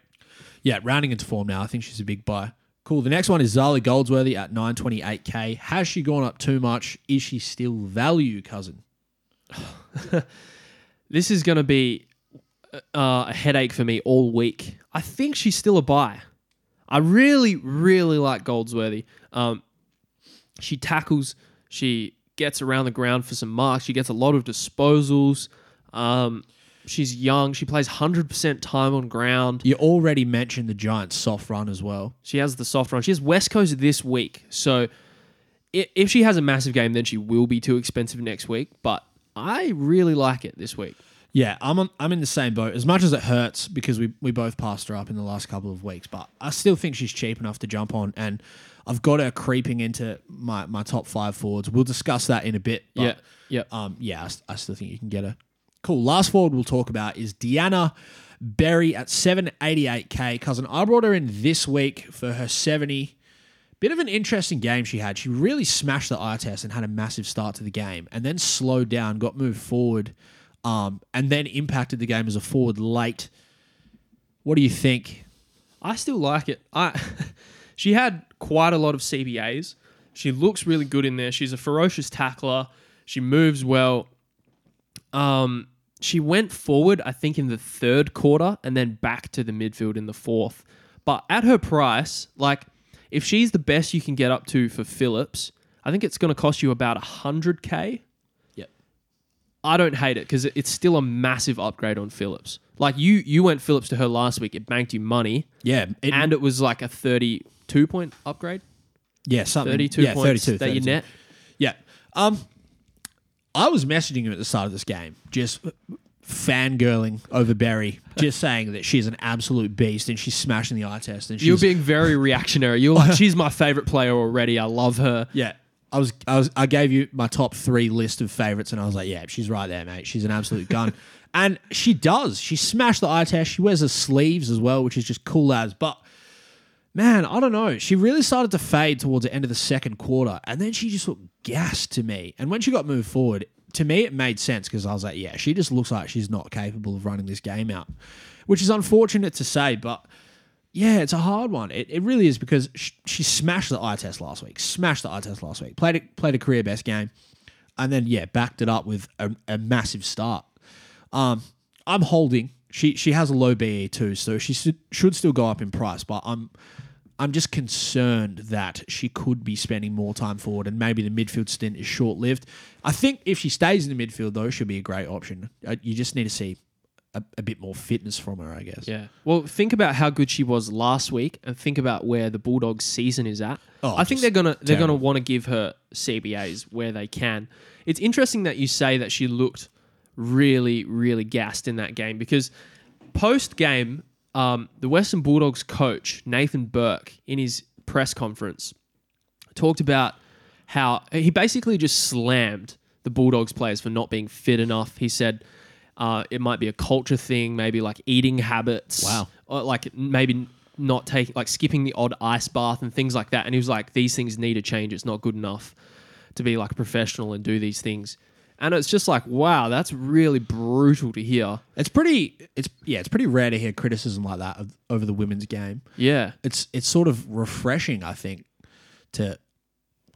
Speaker 2: Yeah, rounding into form now. I think she's a big buy. Cool. The next one is Zarlie Goldsworthy at 928k. Has she gone up too much? Is she still value, cousin?
Speaker 3: This is going to be uh, a headache for me all week. I think she's still a buy. I really, really like Goldsworthy. Um, she tackles, she gets around the ground for some marks, she gets a lot of disposals. Um, she's young, she plays 100% time on ground.
Speaker 2: You already mentioned the Giants' soft run as well.
Speaker 3: She has the soft run. She has West Coast this week. So if she has a massive game, then she will be too expensive next week. But I really like it this week.
Speaker 2: Yeah, I'm on, I'm in the same boat. As much as it hurts because we we both passed her up in the last couple of weeks, but I still think she's cheap enough to jump on, and I've got her creeping into my, my top five forwards. We'll discuss that in a bit. But,
Speaker 3: Yeah, yeah.
Speaker 2: Um, yeah, I still think you can get her. Cool. Last forward we'll talk about is Deanna Berry at 788k. Cousin, I brought her in this week for her 70. Bit of an interesting game she had. She really smashed the eye test and had a massive start to the game, and then slowed down, got moved forward, um, and then impacted the game as a forward late. What do you think?
Speaker 3: I still like it. I she had quite a lot of CBAs. She looks really good in there. She's a ferocious tackler. She moves well. Um, she went forward, I think, in the third quarter, and then back to the midfield in the fourth. But at her price, like if she's the best you can get up to for Phillips, I think it's going to cost you about hundred k.
Speaker 2: Yep.
Speaker 3: I don't hate it because it's still a massive upgrade on Phillips. Like you, you went Phillips to her last week. It banked you money
Speaker 2: Yeah, it,
Speaker 3: and it was like a 32 point upgrade
Speaker 2: yeah, something.
Speaker 3: 32
Speaker 2: yeah,
Speaker 3: points
Speaker 2: 32,
Speaker 3: that you
Speaker 2: 32.
Speaker 3: net
Speaker 2: Yeah. Um, I was messaging him at the start of this game, just fangirling over Berry, just saying that she's an absolute beast and she's smashing the eye test. And she's,
Speaker 3: you're being very reactionary you're like she's my favorite player already i love her
Speaker 2: yeah. I was, I was, I gave you my top three list of favorites, and I was like, yeah, she's right there, mate. She's an absolute gun, and she does. She smashed the eye test. She wears the sleeves as well, which is just cool as. But man, I don't know. She really started to fade towards the end of the second quarter, and then she just looked gassed to me. And when she got moved forward, to me, it made sense because I was like, yeah, she just looks like she's not capable of running this game out, which is unfortunate to say, but. Yeah, it's a hard one. It, it really is because sh- she smashed the eye test last week. Smashed the eye test last week. Played a, played a career best game, and then yeah, backed it up with a, a massive start. Um, I'm holding. She she has a low BE too, so she should, should still go up in price. But I'm I'm just concerned that she could be spending more time forward, and maybe the midfield stint is short lived. I think if she stays in the midfield, though, she'll be a great option. Uh, You just need to see a, a bit more fitness from her, I guess.
Speaker 3: Yeah. Well, think about how good she was last week, and think about where the Bulldogs' season is at.
Speaker 2: Oh,
Speaker 3: I think they're gonna they're gonna want to give her CBAs where they can. It's interesting that you say that she looked really really gassed in that game because post game, um, the Western Bulldogs coach Nathan Burke in his press conference talked about how he basically just slammed the Bulldogs players for not being fit enough. He said uh, it might be a culture thing, maybe like eating habits.
Speaker 2: Wow.
Speaker 3: Or like maybe not taking, like skipping the odd ice bath and things like that. And he was like, these things need to change. It's not good enough to be like a professional and do these things. And it's just like, wow, that's really brutal to hear.
Speaker 2: It's pretty. It's yeah. It's pretty rare to hear criticism like that of, over the women's game.
Speaker 3: Yeah.
Speaker 2: It's it's sort of refreshing, I think, to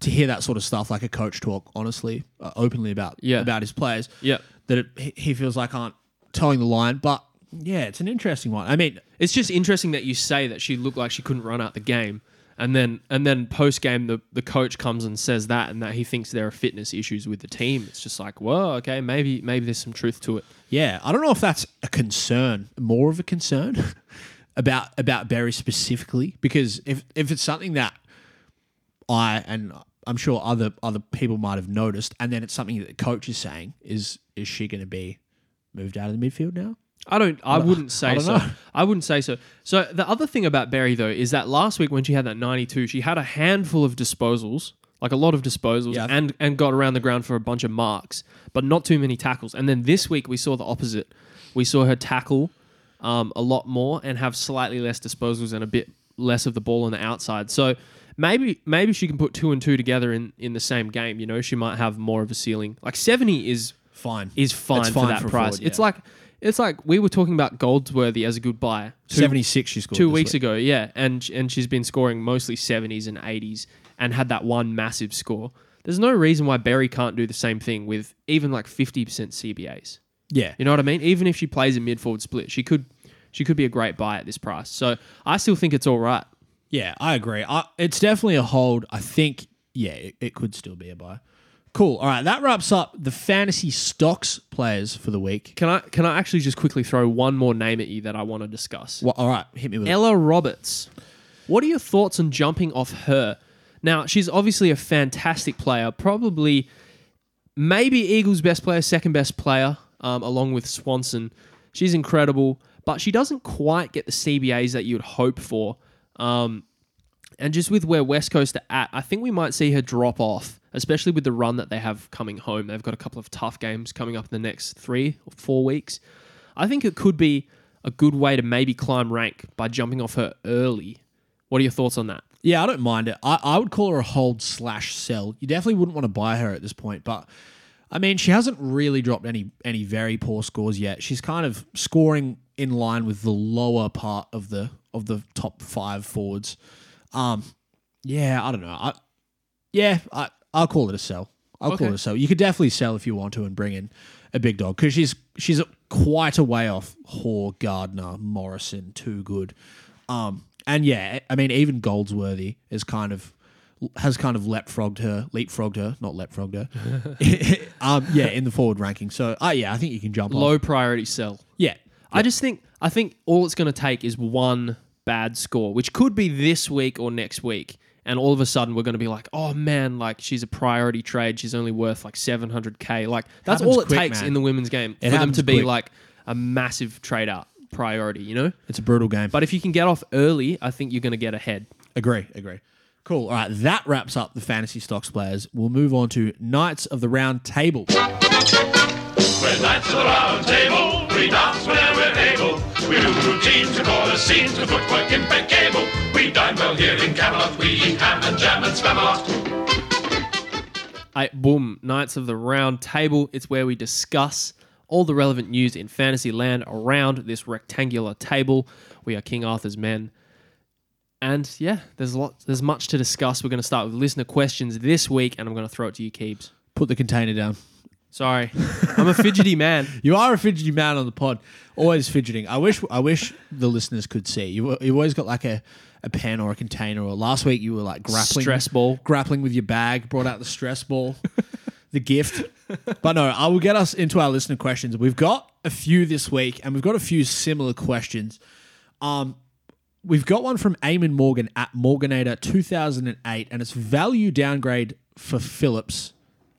Speaker 2: to hear that sort of stuff, like a coach talk honestly, uh, openly about
Speaker 3: Yeah.
Speaker 2: about his players.
Speaker 3: Yeah.
Speaker 2: That it, he- he feels like aren't towing the line, but yeah, it's an interesting one. I mean,
Speaker 3: It's just interesting that you say that she looked like she couldn't run out the game, and then and then post game the the coach comes and says that, and that he thinks there are fitness issues with the team. It's just like, well, okay, maybe maybe there's some truth to it.
Speaker 2: yeah, I don't know if that's a concern, more of a concern about about Berry specifically, because if if it's something that I and I'm sure other other people might have noticed, and then it's something that the coach is saying, is is she going to be moved out of the midfield now?
Speaker 3: I don't. I wouldn't say
Speaker 2: I
Speaker 3: so.
Speaker 2: know.
Speaker 3: I wouldn't say so. So the other thing about Berry though is that last week when she had that 92, she had a handful of disposals, like a lot of disposals,
Speaker 2: Yeah.
Speaker 3: and and got around the ground for a bunch of marks, but not too many tackles. And then this week we saw the opposite. We saw her tackle um, a lot more and have slightly less disposals and a bit less of the ball on the outside. So maybe maybe she can put two and two together in in the same game. You know, she might have more of a ceiling. Like 70 is
Speaker 2: Fine,
Speaker 3: is fine,
Speaker 2: It's
Speaker 3: for that
Speaker 2: for
Speaker 3: price.
Speaker 2: forward,
Speaker 3: It's like it's like we were talking about Goldsworthy as a good buy two,
Speaker 2: seventy six. She scored
Speaker 3: two weeks
Speaker 2: week.
Speaker 3: ago, yeah, and and she's been scoring mostly seventies and eighties and had that one massive score. There's no reason why Berry can't do the same thing with even like fifty percent CBAs.
Speaker 2: Yeah,
Speaker 3: You know what I mean? Even if she plays a mid forward split, she could she could be a great buy at this price. So I still think it's all right.
Speaker 2: Yeah, I agree. I, it's definitely a hold. I think, yeah, it, it could still be a buy. Cool. All right, that wraps up the fantasy stocks players for the week.
Speaker 3: Can I can I actually just quickly throw one more name at you that I want to discuss?
Speaker 2: Well, all right, hit me with it.
Speaker 3: Ella Roberts. What are your thoughts on jumping off her? Now, she's obviously a fantastic player, probably maybe Eagles' best player, second best player, um, along with Swanson. She's incredible, but she doesn't quite get the CBAs that you would hope for. Um, and just with where West Coast are at, I think we might see her drop off, especially with the run that they have coming home. They've got a couple of tough games coming up in the next three or four weeks. I think it could be a good way to maybe climb rank by jumping off her early. What are your thoughts on that?
Speaker 2: Yeah, I don't mind it. I, I would call her a hold slash sell. You definitely wouldn't want to buy her at this point, but I mean, she hasn't really dropped any any very poor scores yet. She's kind of scoring in line with the lower part of the of the top five forwards. Um, yeah, I don't know. I, yeah, I I'll call it a sell. I'll
Speaker 3: Okay.
Speaker 2: call it a sell. You could definitely sell if you want to and bring in a big dog because she's she's quite a way off Hoare, Gardner, Morrison, too good. Um, and yeah, I mean even Goldsworthy is kind of has kind of leapfrogged her, leapfrogged her, not leapfrogged her. um, yeah, in the forward ranking. So, uh, yeah, I think you can jump.
Speaker 3: Low priority sell.
Speaker 2: Yeah,
Speaker 3: I just think I think all it's going to take is one bad score, which could be this week or next week, and all of a sudden we're going to be like, oh man, like she's a priority trade. She's only worth like seven hundred k. Like that's
Speaker 2: Happens
Speaker 3: all it
Speaker 2: quick,
Speaker 3: takes
Speaker 2: man.
Speaker 3: in the women's game
Speaker 2: It
Speaker 3: for them
Speaker 2: happens
Speaker 3: to be
Speaker 2: quick.
Speaker 3: like a massive trade out priority. You know,
Speaker 2: it's a brutal game.
Speaker 3: but if you can get off early, I think you're going to get ahead.
Speaker 2: Agree, agree. Cool. All right, that wraps up the fantasy stocks players. We'll move on to Knights of the Round Table.
Speaker 4: We're knights of the round table. We dance whenever we're able. We do routines to chorus scenes to footwork impeccable. We dine well here in Camelot. We eat ham and jam and spam a lot.
Speaker 3: I, boom, Knights of the Round Table. It's where we discuss all the relevant news in fantasy land around this rectangular table. We are King Arthur's men. And yeah, there's a lot there's much to discuss. We're going to start with listener questions this week and I'm going to throw it to you Keebs.
Speaker 2: Put the container down.
Speaker 3: Sorry, I'm a fidgety man.
Speaker 2: You are a fidgety man on the pod, always fidgeting. I wish I wish the listeners could see. You you've always got like a, a pen or a container. Or last week you were like grappling
Speaker 3: Stress ball.
Speaker 2: grappling with your bag. Brought out the stress ball, the gift. But no, I will get us into our listener questions. We've got a few this week, and we've got a few similar questions. Um, we've got one from Eamon Morgan at Morganator 2008, and it's value downgrade for Phillips,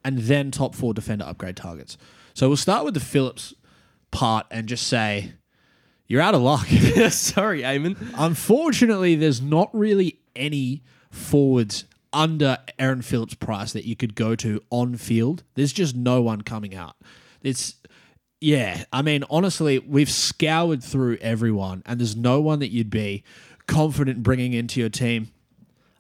Speaker 2: and then top four defender upgrade targets. So we'll start with the Phillips part and just say you're out of luck.
Speaker 3: Sorry, Eamon.
Speaker 2: Unfortunately, there's not really any forwards under Erin Phillips' price that you could go to on field. There's just no one coming out. It's yeah. I mean, honestly, we've scoured through everyone, and there's no one that you'd be confident bringing into your team.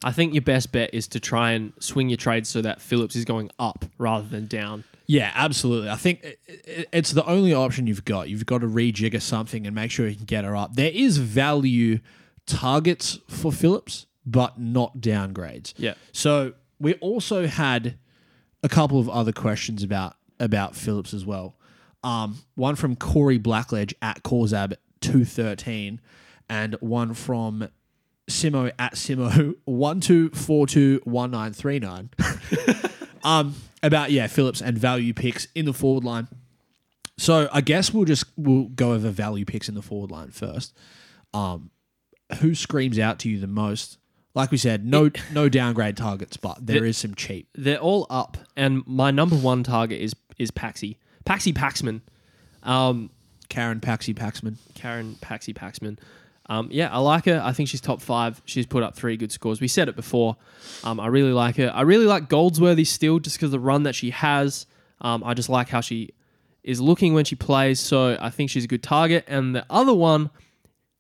Speaker 3: I think your best bet is to try and swing your trade so that Phillips is going up rather than down.
Speaker 2: Yeah, absolutely. I think it- it- it's the only option you've got. You've got to rejigger something and make sure you can get her up. There is value targets for Phillips, but not downgrades.
Speaker 3: Yeah.
Speaker 2: So we also had a couple of other questions about about Phillips as well. Um, one from Corey Blackledge at Corzab two thirteen, and one from Simo at Simo one two four two one nine three nine. um, about yeah Phillips and value picks in the forward line. So I guess we'll just we'll go over value picks in the forward line first. Um, who screams out to you the most? Like we said, no no downgrade targets, but there is some cheap.
Speaker 3: They're all up, and my number one target is is Paxi. Paxi Paxman. Um,
Speaker 2: Karen Paxi Paxman.
Speaker 3: Karen Paxi Paxman. Um, yeah, I like her. I think she's top five. She's put up three good scores. We said it before. Um, I really like her. I really like Goldsworthy still, just because the run that she has. Um, I just like how she is looking when she plays. So I think she's a good target. And the other one,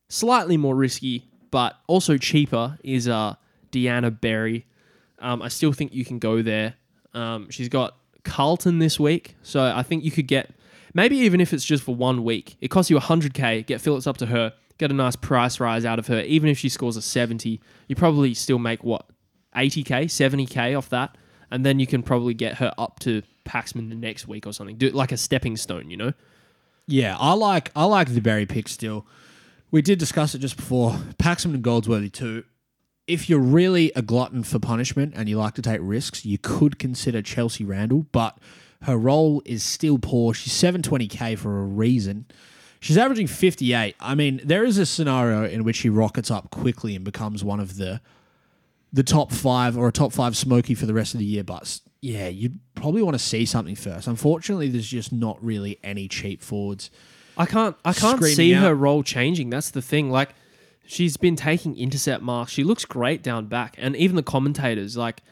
Speaker 3: slightly more risky, but also cheaper, is uh, Deanna Berry. Um, I still think you can go there. Um, she's got Carlton this week, so I think you could get maybe even if it's just for one week. It costs you 100k. Get Phillips up to her. Get a nice price rise out of her. Even if she scores a 70, you probably still make what 80k, 70k off that, and then you can probably get her up to Paxman the next week or something. Do it like a stepping stone, you know.
Speaker 2: Yeah, I like I like the Berry pick still. We did discuss it just before. Paxman and Goldsworthy too. If you're really a glutton for punishment and you like to take risks, you could consider Chelsea Randall, but her role is still poor. She's 720k for a reason. She's averaging 58. I mean, there is a scenario in which she rockets up quickly and becomes one of the the top five or a top five smoky for the rest of the year. But yeah, you'd probably want to see something first. Unfortunately, there's just not really any cheap forwards.
Speaker 3: I can't I can't see her role changing. That's the thing. Like she's been taking intercept marks. She looks great down back. And even the commentators, like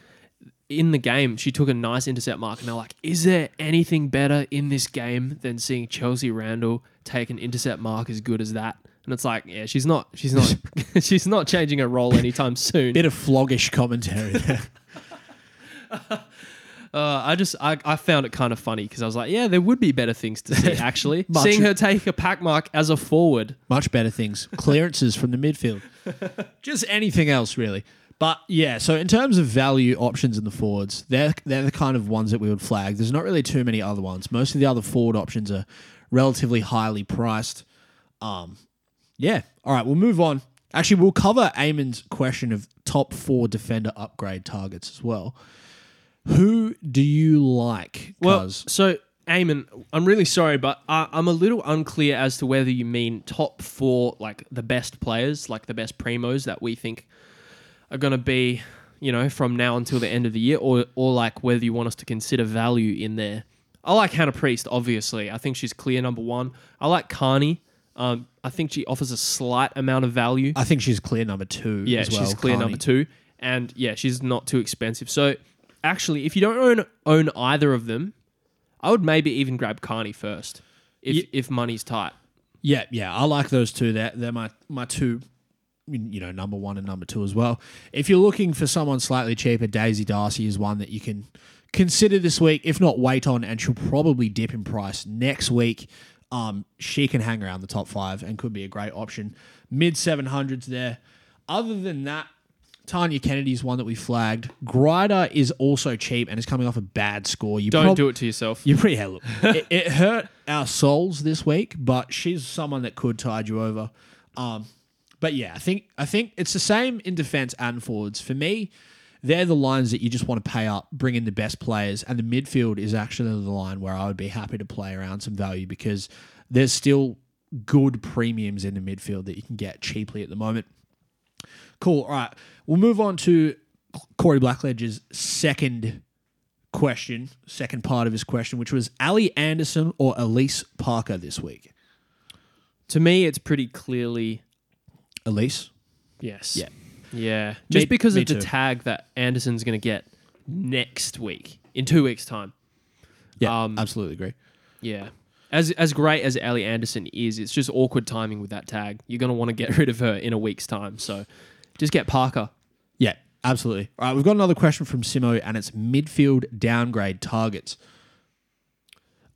Speaker 3: in the game, she took a nice intercept mark and they're like, is there anything better in this game than seeing Chelsea Randall take an intercept mark as good as that? And it's like, yeah, she's not she's not she's not changing her role anytime soon.
Speaker 2: Bit of floggish commentary there.
Speaker 3: Uh, I just I, I found it kind of funny because I was like, yeah, there would be better things to see actually.
Speaker 2: Much-
Speaker 3: Seeing her take a pack mark as a forward.
Speaker 2: Much better things. Clearances from the midfield. Just anything else, really. But yeah, so in terms of value options in the forwards, they're they're the kind of ones that we would flag. There's not really too many other ones. Most of the other forward options are relatively highly priced. Um, yeah. All right, we'll move on. Actually, we'll cover Eamon's question of top four defender upgrade targets as well. Who do you like?
Speaker 3: Well, so Eamon, I'm really sorry, but I, I'm a little unclear as to whether you mean top four, like the best players, like the best primos that we think are going to be, you know, from now until the end of the year, or or like whether you want us to consider value in there. I like Hannah Priest, obviously. I think she's clear number one. I like Carney. Um, I think she offers a slight amount of value.
Speaker 2: I think she's clear number two.
Speaker 3: Yeah,
Speaker 2: as well,
Speaker 3: she's clear
Speaker 2: Carney.
Speaker 3: number two, and yeah, she's not too expensive. So actually, if you don't own own either of them, I would maybe even grab Carney first if if money's tight.
Speaker 2: Yeah, yeah, I like those two. They're, they're my, my two, you know, number one and number two as well. If you're looking for someone slightly cheaper, Daisy D'Arcy is one that you can consider this week, if not wait on, and she'll probably dip in price next week. Um, she can hang around the top five and could be a great option. Mid 700s there. Other than that, Tanya Kennedy's one that we flagged. Grider is also cheap and is coming off a bad score. You
Speaker 3: Don't
Speaker 2: prob-
Speaker 3: do it to yourself.
Speaker 2: You pretty hell. it, it hurt our souls this week, but she's someone that could tide you over. Um, but yeah, I think I think it's the same in defense and forwards. For me, they're the lines that you just want to pay up, bring in the best players, and the midfield is actually the line where I would be happy to play around some value because there's still good premiums in the midfield that you can get cheaply at the moment. Cool. All right. We'll move on to Corey Blackledge's second question, second part of his question, which was Ali Anderson or Elise Parker this week.
Speaker 3: to me, it's pretty clearly
Speaker 2: Elise?
Speaker 3: yes.
Speaker 2: Yeah.
Speaker 3: Yeah. Just
Speaker 2: Me-
Speaker 3: because
Speaker 2: me
Speaker 3: of the
Speaker 2: too.
Speaker 3: tag that Anderson's going to get next week, in two weeks' time.
Speaker 2: Yeah,
Speaker 3: Um,
Speaker 2: absolutely agree.
Speaker 3: Yeah. As as great as Ellie Anderson is, it's just awkward timing with that tag. You're going to want to get rid of her in a week's time. So just get Parker.
Speaker 2: Yeah, absolutely. All right, we've got another question from Simo, and it's midfield downgrade targets.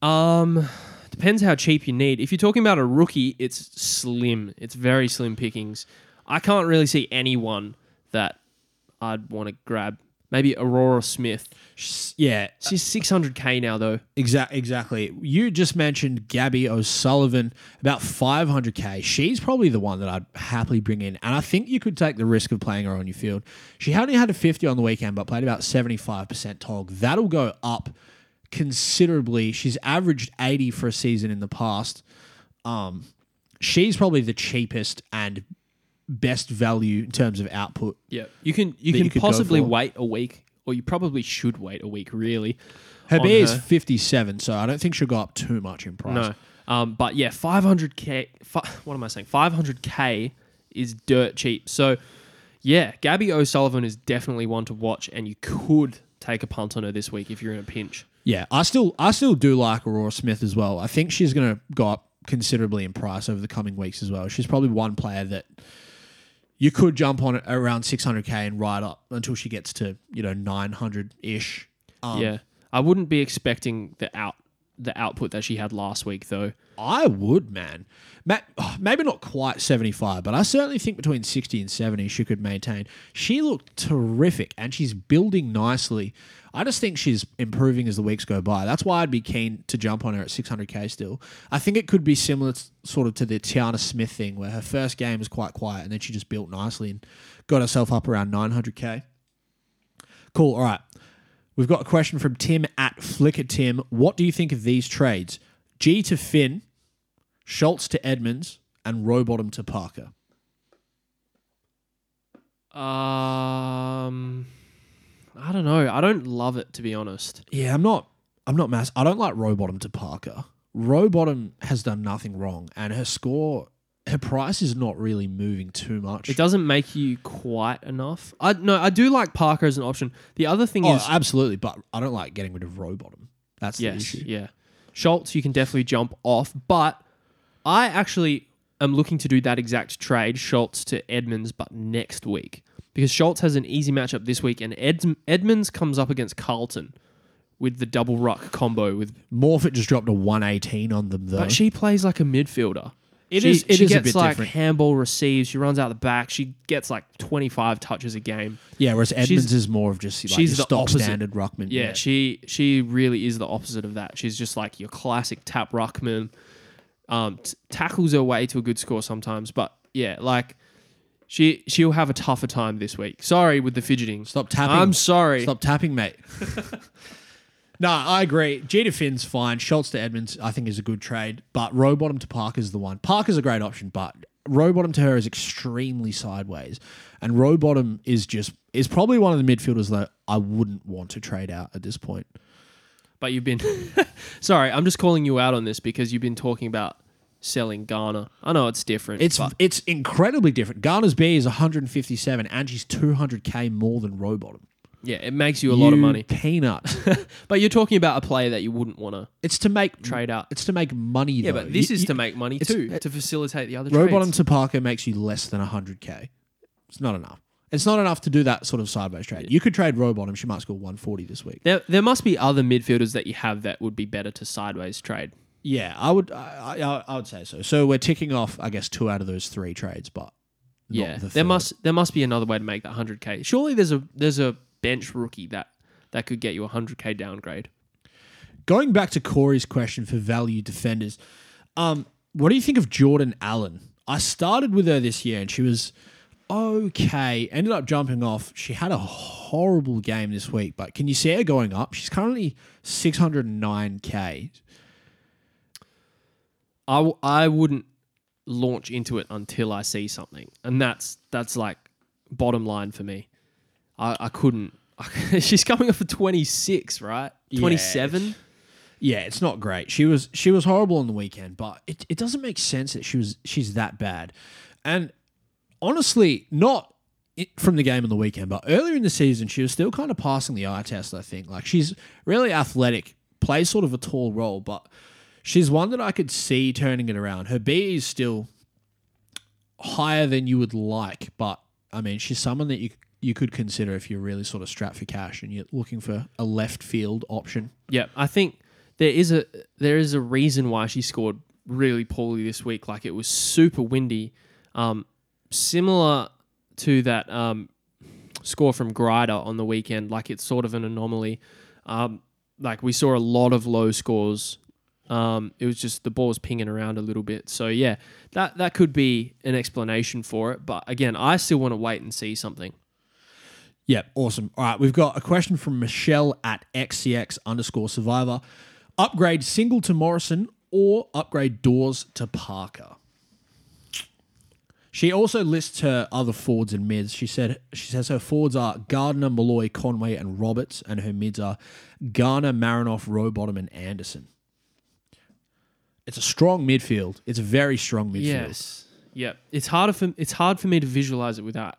Speaker 3: Um, depends how cheap you need. If you're talking about a rookie, it's slim. It's very slim pickings. I can't really see anyone that I'd want to grab. Maybe Aurora Smith.
Speaker 2: Yeah,
Speaker 3: She's 600k now though.
Speaker 2: Exactly. Exactly. You just mentioned Gabby O'Sullivan, about 500k. She's probably the one that I'd happily bring in, and I think you could take the risk of playing her on your field. She only had a 50 on the weekend, but played about 75% tog. That'll go up considerably. She's averaged 80 for a season in the past. Um, she's probably the cheapest and best value in terms of output.
Speaker 3: Yeah, you can you can
Speaker 2: you
Speaker 3: possibly wait a week, or you probably should wait a week. Really,
Speaker 2: Her
Speaker 3: on
Speaker 2: B is 57, so I don't think she'll go up too much in price.
Speaker 3: No. Um, but yeah, 500k. What am I saying? 500k is dirt cheap. So yeah, Gabby O'Sullivan is definitely one to watch, and you could take a punt on her this week if you're in a pinch.
Speaker 2: Yeah, I still I still do like Aurora Smith as well. I think she's going to go up considerably in price over the coming weeks as well. She's probably one player that you could jump on at around 600k and ride up until she gets to you know 900 ish. Um,
Speaker 3: yeah, I wouldn't be expecting the out the output that she had last week though.
Speaker 2: I would, man. Ma- oh, Maybe not quite 75, but I certainly think between 60 and 70 she could maintain. She looked terrific and she's building nicely. I just think she's improving as the weeks go by. That's why I'd be keen to jump on her at 600k still. I think it could be similar t- sort of to the Tyanna Smith thing where her first game was quite quiet and then she just built nicely and got herself up around 900k. Cool. All right. We've got a question from Tim at Flicker Tim. What do you think of these trades? G to Finn, Schultz to Edmonds, and Rowbottom to Parker.
Speaker 3: Um, I don't know. I don't love it to be honest.
Speaker 2: Yeah, I'm not. I'm not mass. I don't like Rowbottom to Parker. Rowbottom has done nothing wrong, and her score, her price is not really moving too much.
Speaker 3: It doesn't make you quite enough. I no, I do like Parker as an option. The other thing is
Speaker 2: Oh,
Speaker 3: is
Speaker 2: absolutely, but I don't like getting rid of Rowbottom. That's the
Speaker 3: yes,
Speaker 2: issue.
Speaker 3: yeah. Schultz, you can definitely jump off, but I actually am looking to do that exact trade, Schultz to Edmonds, but next week because Schultz has an easy matchup this week, and Ed- Edmonds comes up against Carlton with the double ruck combo with.
Speaker 2: Morfitt just dropped a 118 on them though.
Speaker 3: But she plays like a midfielder.
Speaker 2: It
Speaker 3: she,
Speaker 2: is- it
Speaker 3: she
Speaker 2: is a
Speaker 3: gets
Speaker 2: bit
Speaker 3: like
Speaker 2: different.
Speaker 3: handball receives. She runs out the back. She gets like twenty five touches a game.
Speaker 2: yeah, whereas Edmonds is more of just like
Speaker 3: she's the
Speaker 2: stock
Speaker 3: opposite.
Speaker 2: standard ruckman.
Speaker 3: Yeah, she she really is the opposite of that. She's just like your classic tap ruckman. Um, t- tackles her way to a good score sometimes, but yeah, like she she'll have a tougher time this week. Sorry with the fidgeting.
Speaker 2: Stop tapping.
Speaker 3: I'm sorry.
Speaker 2: Stop tapping, mate. no, I agree. To Finn's fine. Schultz to Edmonds, I think, is a good trade. But Rowbottom to Parker's the one. Parker's a great option, but Rowbottom to her is extremely sideways. And Rowbottom is just is probably one of the midfielders that I wouldn't want to trade out at this point.
Speaker 3: But you've been sorry. I'm just calling you out on this because you've been talking about selling Garner. I know it's different.
Speaker 2: It's
Speaker 3: but
Speaker 2: it's incredibly different. Garner's B is 157 Angie's 200k more than Rowbottom.
Speaker 3: yeah, it makes you a lot of
Speaker 2: You
Speaker 3: money.
Speaker 2: Peanut.
Speaker 3: But you're talking about a player that you wouldn't want to
Speaker 2: it's to make
Speaker 3: trade out.
Speaker 2: It's to make money.
Speaker 3: Yeah,
Speaker 2: though.
Speaker 3: but this
Speaker 2: You-
Speaker 3: is
Speaker 2: you-
Speaker 3: to make money
Speaker 2: it's-
Speaker 3: too, to facilitate the other trades.
Speaker 2: to Parker makes you less than 100k. It's not enough. It's not enough to do that sort of sideways trade. You could trade Rowbottom. She might score 140 this week.
Speaker 3: There, there must be other midfielders that you have that would be better to sideways trade.
Speaker 2: Yeah, I would. I, I, I would say so. So we're ticking off, I guess, two out of those three trades, but
Speaker 3: Yeah,
Speaker 2: the
Speaker 3: there must there must be another way to make that 100k. Surely there's a there's a bench rookie that that could get you a 100k downgrade.
Speaker 2: Going back to Corey's question for value defenders, um, what do you think of Jordan Allen? I started with her this year and she was okay. Ended up jumping off. She had a horrible game this week, but can you see her going up? She's currently 609k.
Speaker 3: I, w- I wouldn't launch into it until I see something, and that's that's like bottom line for me. I, I couldn't. She's coming off a 26, right? 27.
Speaker 2: Yeah, it's not great. She was she was horrible on the weekend, but it, it doesn't make sense that she was she's that bad. And honestly, not from the game on the weekend, but earlier in the season, she was still kind of passing the eye test. I think like she's really athletic, plays sort of a tall role, but she's one that I could see turning it around. Her B is still higher than you would like, but I mean, she's someone that you you could consider if you're really sort of strapped for cash and you're looking for a left field option.
Speaker 3: Yeah, I think there is a there is a reason why she scored really poorly this week. Like it was super windy, um, similar to that um, score from Grider on the weekend. Like it's sort of an anomaly. Um, like we saw a lot of low scores. Um, it was just the ball was pinging around a little bit. So yeah, that that could be an explanation for it. But again, I still want to wait and see something.
Speaker 2: Yeah, awesome. All right, we've got a question from Michelle at XCX underscore survivor. Upgrade single to Morrison or upgrade doors to Parker. She also lists her other forwards and mids. She said she says her forwards are Gardner, Molloy, Conway, and Roberts, and her mids are Garner, Marinoff, Rowbottom, and Anderson. It's a strong midfield. It's a very strong midfield.
Speaker 3: Yes. Yeah. It's harder for it's hard for me to visualize it without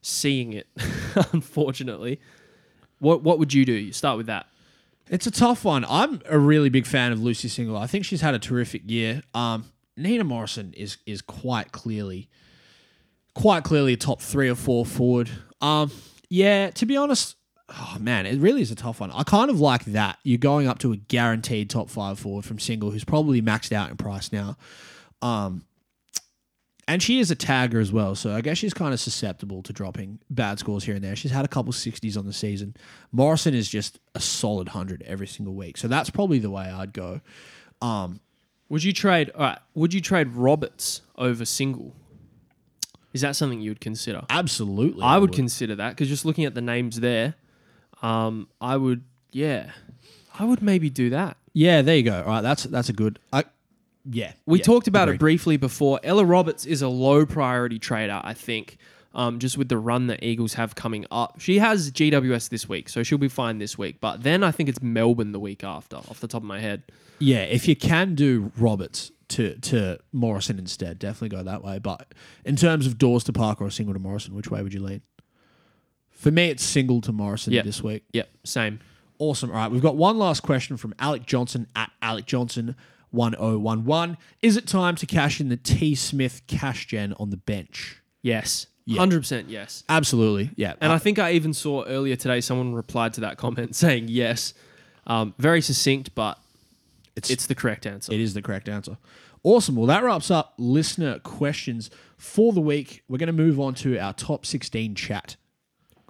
Speaker 3: seeing it, unfortunately. What what would you do? You start with that.
Speaker 2: It's a tough one. I'm a really big fan of Lucy Single. I think she's had a terrific year. Um, Nina Morrison is is quite clearly, quite clearly a top three or four forward. Um, yeah, to be honest, oh man, it really is a tough one. I kind of like that. You're going up to a guaranteed top five forward from Single, who's probably maxed out in price now. Um, and she is a tagger as well, so I guess she's kind of susceptible to dropping bad scores here and there. She's had a couple 60s on the season. Morrison is just a solid 100 every single week. So that's probably the way I'd go. Um,
Speaker 3: Would you trade all right, would you trade Roberts over single? Is that something you would consider?
Speaker 2: absolutely.
Speaker 3: I would consider that because just looking at the names there, um, I would yeah. I would maybe do that.
Speaker 2: Yeah, there you go. All right, that's that's a good. I, yeah.
Speaker 3: We
Speaker 2: yeah,
Speaker 3: talked about
Speaker 2: agreed.
Speaker 3: it briefly before. Ella Roberts is a low priority trader, I think, um, just with the run that Eagles have coming up. She has GWS this week, so she'll be fine this week. But then I think it's Melbourne the week after, off the top of my head.
Speaker 2: Yeah, if you can do Roberts to to Morrison instead, definitely go that way. But in terms of doors to Parker or single to Morrison, which way would you lean? For me, it's single to Morrison
Speaker 3: Yeah.
Speaker 2: this week.
Speaker 3: Yep, same.
Speaker 2: Awesome. All right, we've got one last question from Alec Johnson at Alec Johnson 1011. Is it time to cash in the T Smith cash gen on the bench?
Speaker 3: Yes.
Speaker 2: Yeah.
Speaker 3: 100% yes.
Speaker 2: Absolutely. Yeah.
Speaker 3: And I think I even saw earlier today someone replied to that comment saying yes. Um, very succinct, but
Speaker 2: it's,
Speaker 3: it's the correct answer.
Speaker 2: it is the correct answer. Awesome. Well, that wraps up listener questions for the week. We're going to move on to our top 16 chat.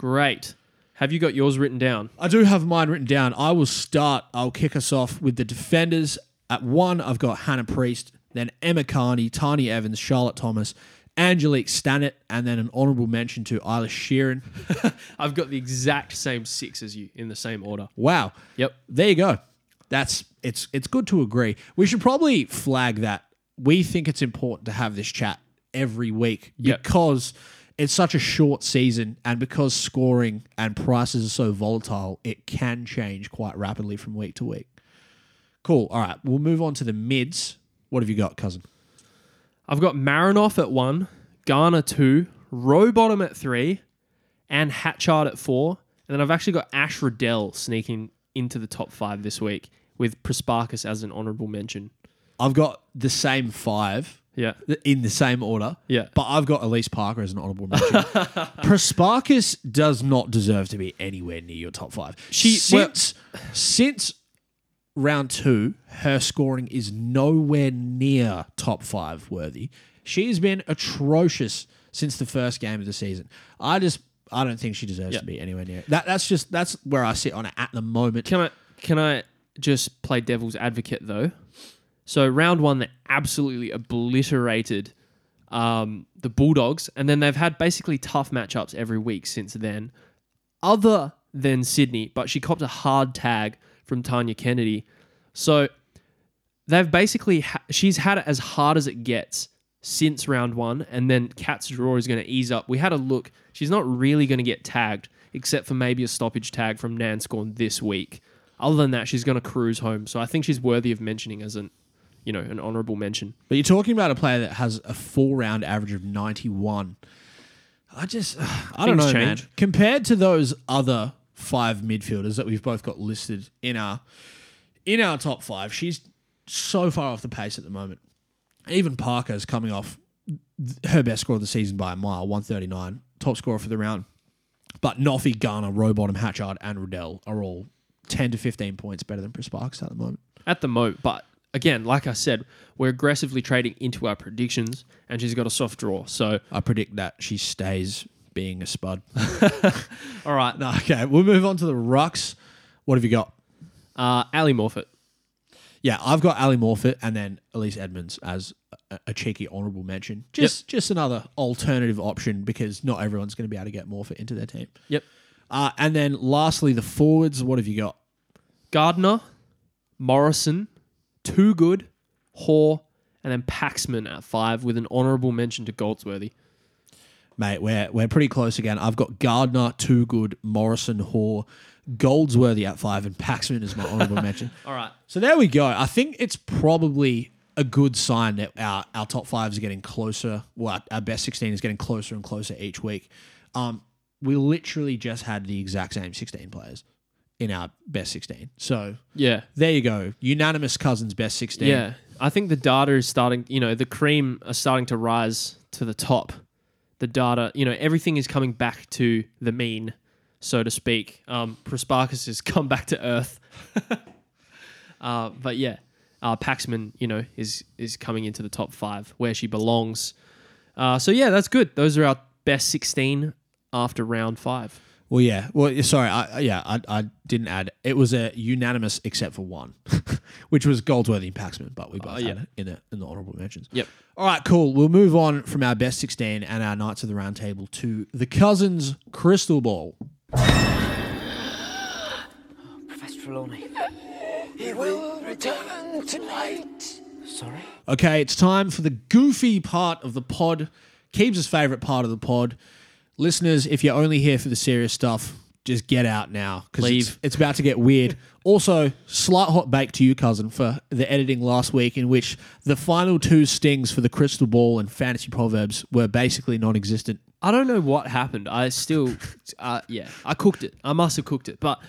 Speaker 3: Great. Have you got yours written down?
Speaker 2: I do have mine written down. I will start. I'll kick us off with the defenders. At one, I've got Hannah Priest, then Emma Carney, Tani Evans, Charlotte Thomas, Angelique Stannett, and then an honourable mention to Eilish Sheerin.
Speaker 3: I've got the exact same six as you in the same order.
Speaker 2: Wow.
Speaker 3: Yep.
Speaker 2: There you go. That's it's it's good to agree. We should probably flag that we think it's important to have this chat every week
Speaker 3: Yep.
Speaker 2: because it's such a short season and because scoring and prices are so volatile, it can change quite rapidly from week to week. Cool. All right, we'll move on to the mids. What have you got, cousin?
Speaker 3: I've got Marinoff at one, Garner two, Rowbottom at three, and Hatchard at four. And then I've actually got Ash Riddell sneaking into the top five this week with Prespakis as an honourable mention.
Speaker 2: I've got the same five
Speaker 3: Yeah.
Speaker 2: in the same order.
Speaker 3: Yeah.
Speaker 2: But I've got Elise Parker as an honourable mention. Prespakis does not deserve to be anywhere near your top five.
Speaker 3: She-
Speaker 2: since since round two, her scoring is nowhere near top five worthy. She has been atrocious since the first game of the season. I just I don't think she deserves
Speaker 3: Yeah.
Speaker 2: to be anywhere near. That that's just that's where I sit on it at the moment.
Speaker 3: Can I can I just play devil's advocate though? So round one, they absolutely obliterated um, the Bulldogs, and then they've had basically tough matchups every week since then, other than Sydney. But she copped a hard tag from Tanya Kennedy, so they've basically ha- she's had it as hard as it gets since round one, and then Cat's draw is going to ease up. We had a look; she's not really going to get tagged, except for maybe a stoppage tag from Nanscawen this week. Other than that, she's going to cruise home. So I think she's worthy of mentioning as an, you know, an honourable mention.
Speaker 2: But you're talking about a player that has a full round average of 91. I just, I don't know,
Speaker 3: Things
Speaker 2: man. Compared to those other five midfielders that we've both got listed in our in our top five, she's so far off the pace at the moment. Even Parker's coming off her best score of the season by a mile, 139, top scorer for the round. But Noffy, Garner, Rowbottom, Hatchard, and Riddell are all 10 to 15 points better than Sparks at the moment.
Speaker 3: At the moment, but again, like I said, we're aggressively trading into our predictions, and she's got a soft draw. So,
Speaker 2: I predict that she stays being a spud.
Speaker 3: all right,
Speaker 2: No, okay, we'll move on to the rucks. What have you got?
Speaker 3: uh, Ali Morfitt.
Speaker 2: Yeah, I've got Ali Morfitt and then Elise Edmonds as a, a cheeky honourable mention. Just just another alternative option because not everyone's going to be able to get Morfitt into their team.
Speaker 3: Yep.
Speaker 2: Uh, and then lastly, the forwards. What have you got?
Speaker 3: Gardner, Morrison, Too Good, Hoare, and then Paxman at five with an honourable mention to Goldsworthy.
Speaker 2: Mate, we're, we're pretty close again. I've got Gardner, Too Good, Morrison, Hoare, Goldsworthy at five, and Paxman is my honourable mention.
Speaker 3: All right.
Speaker 2: So there we go. I think it's probably a good sign that our, our top five is getting closer. Well, our, our best 16 is getting closer and closer each week. Um, we literally just had the exact same 16 players in our best 16. So
Speaker 3: Yeah.
Speaker 2: there you go. Unanimous Cousins best 16.
Speaker 3: Yeah. I think the data is starting, you know, the cream are starting to rise to the top. The data, you know, everything is coming back to the mean, so to speak. Um, Prespakis has come back to earth. uh, but yeah, uh, Paxman, you know, is is coming into the top five where she belongs. Uh, so yeah, that's good. Those are our best 16 after round five.
Speaker 2: Well, yeah. Well, sorry. I, yeah, I, I didn't add. It was a unanimous except for one, which was Goldsworthy and Paxman, but we oh, both
Speaker 3: yeah.
Speaker 2: had it in the, in the honourable mentions.
Speaker 3: Yep.
Speaker 2: All right, cool. We'll move on from our best 16 and our Knights of the Round Table to the Cousins Crystal Ball.
Speaker 5: Professor Trelawney.
Speaker 6: He will return tonight.
Speaker 5: Sorry?
Speaker 2: Okay, it's time for the goofy part of the pod, Keebs' favourite part of the pod. Listeners, if you're only here for the serious stuff, just get out now because it's, it's about to get weird. Also, slight hot bake to you, cousin, for the editing last week, in which the final two stings for the crystal ball and fantasy proverbs were basically non-existent.
Speaker 3: I don't know what happened. I still, uh, yeah, I cooked it. I must have cooked it, but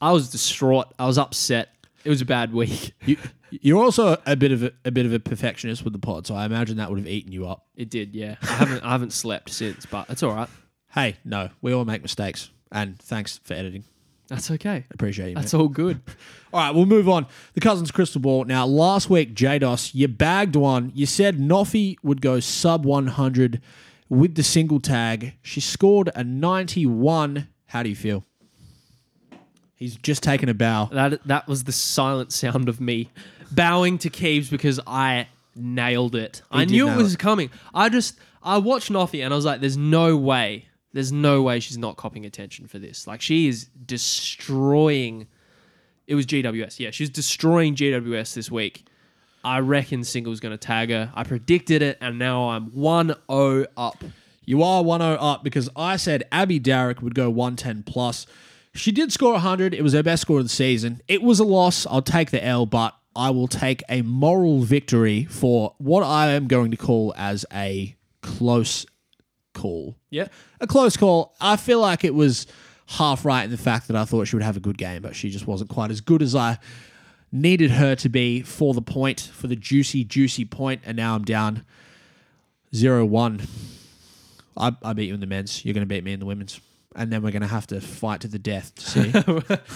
Speaker 3: I was distraught. I was upset. It was a bad week.
Speaker 2: You, you're also a bit of a, a bit of a perfectionist with the pod, so I imagine that would have eaten you up.
Speaker 3: It did, yeah. I haven't, I haven't slept since, but it's all right.
Speaker 2: Hey, no, we all make mistakes, and thanks for editing.
Speaker 3: That's okay.
Speaker 2: Appreciate you.
Speaker 3: That's
Speaker 2: mate.
Speaker 3: all good.
Speaker 2: All right, we'll move on. The Cousins Crystal Ball. Now, last week, Jaydos, you bagged one. You said Noffy would go sub 100 with the single tag. She scored a 91. How do you feel? He's just taken a bow.
Speaker 3: That that was the silent sound of me bowing to Keebs because I nailed it. I
Speaker 2: did
Speaker 3: knew it
Speaker 2: nail
Speaker 3: was coming. I just I watched Noffy and I was like, "There's no way. There's no way she's not copping attention for this. Like she is destroying." It was GWS. Yeah, she's destroying GWS this week. I reckon single's going to tag her. I predicted it, and now I'm 1-0 up.
Speaker 2: You are 1 0 up because I said Abbie Dowrick would go 110 plus. She did score 100. It was her best score of the season. It was a loss. I'll take the L, but I will take a moral victory for what I am going to call as a close call.
Speaker 3: Yeah.
Speaker 2: A close call. I feel like it was half right in the fact that I thought she would have a good game, but she just wasn't quite as good as I needed her to be for the point, for the juicy, juicy point, and now I'm down 0 1. I, I beat you in the men's. You're going to beat me in the women's. And then we're going to have to fight to the death to see.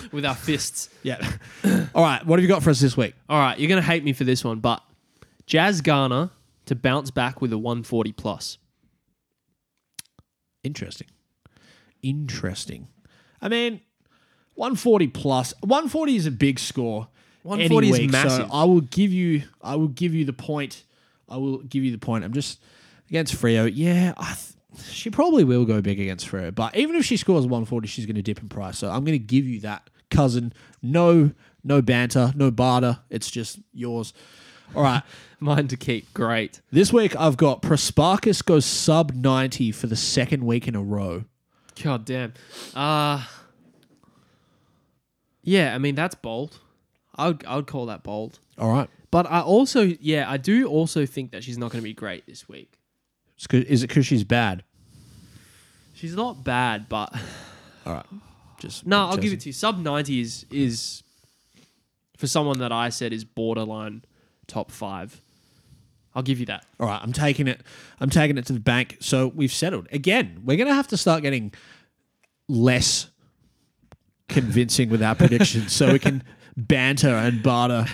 Speaker 3: With our fists.
Speaker 2: yeah. All right. What have you got for us this week?
Speaker 3: All right, you're going to hate me for this one, but Jazz Garner to bounce back with a 140 plus.
Speaker 2: Interesting. Interesting. I mean, 140 plus. 140 is a big score.
Speaker 3: 140
Speaker 2: any
Speaker 3: is
Speaker 2: week,
Speaker 3: massive.
Speaker 2: So I will give you. I will give you the point. I will give you the point. I'm just against Freo. Yeah, I th- she probably will go big against Freo. But even if she scores 140, she's going to dip in price. So I'm going to give you that, cousin. No, no banter, no barter. It's just yours. All right.
Speaker 3: Mine to keep. Great.
Speaker 2: This week I've got Prespakis goes sub 90 for the second week in a row.
Speaker 3: God damn. Uh Yeah, I mean that's bold. I would I would call that bold.
Speaker 2: All right.
Speaker 3: But I also yeah, I do also think that she's not going to be great this week.
Speaker 2: Is it because she's bad?
Speaker 3: She's not bad, but
Speaker 2: All right. Just
Speaker 3: no, I'll give it to you. Sub 90 is is for someone that I said is borderline top 5. I'll give you that.
Speaker 2: All right, I'm taking it. I'm taking it to the bank. So we've settled. Again, we're gonna have to start getting less convincing with our predictions, so we can banter and barter.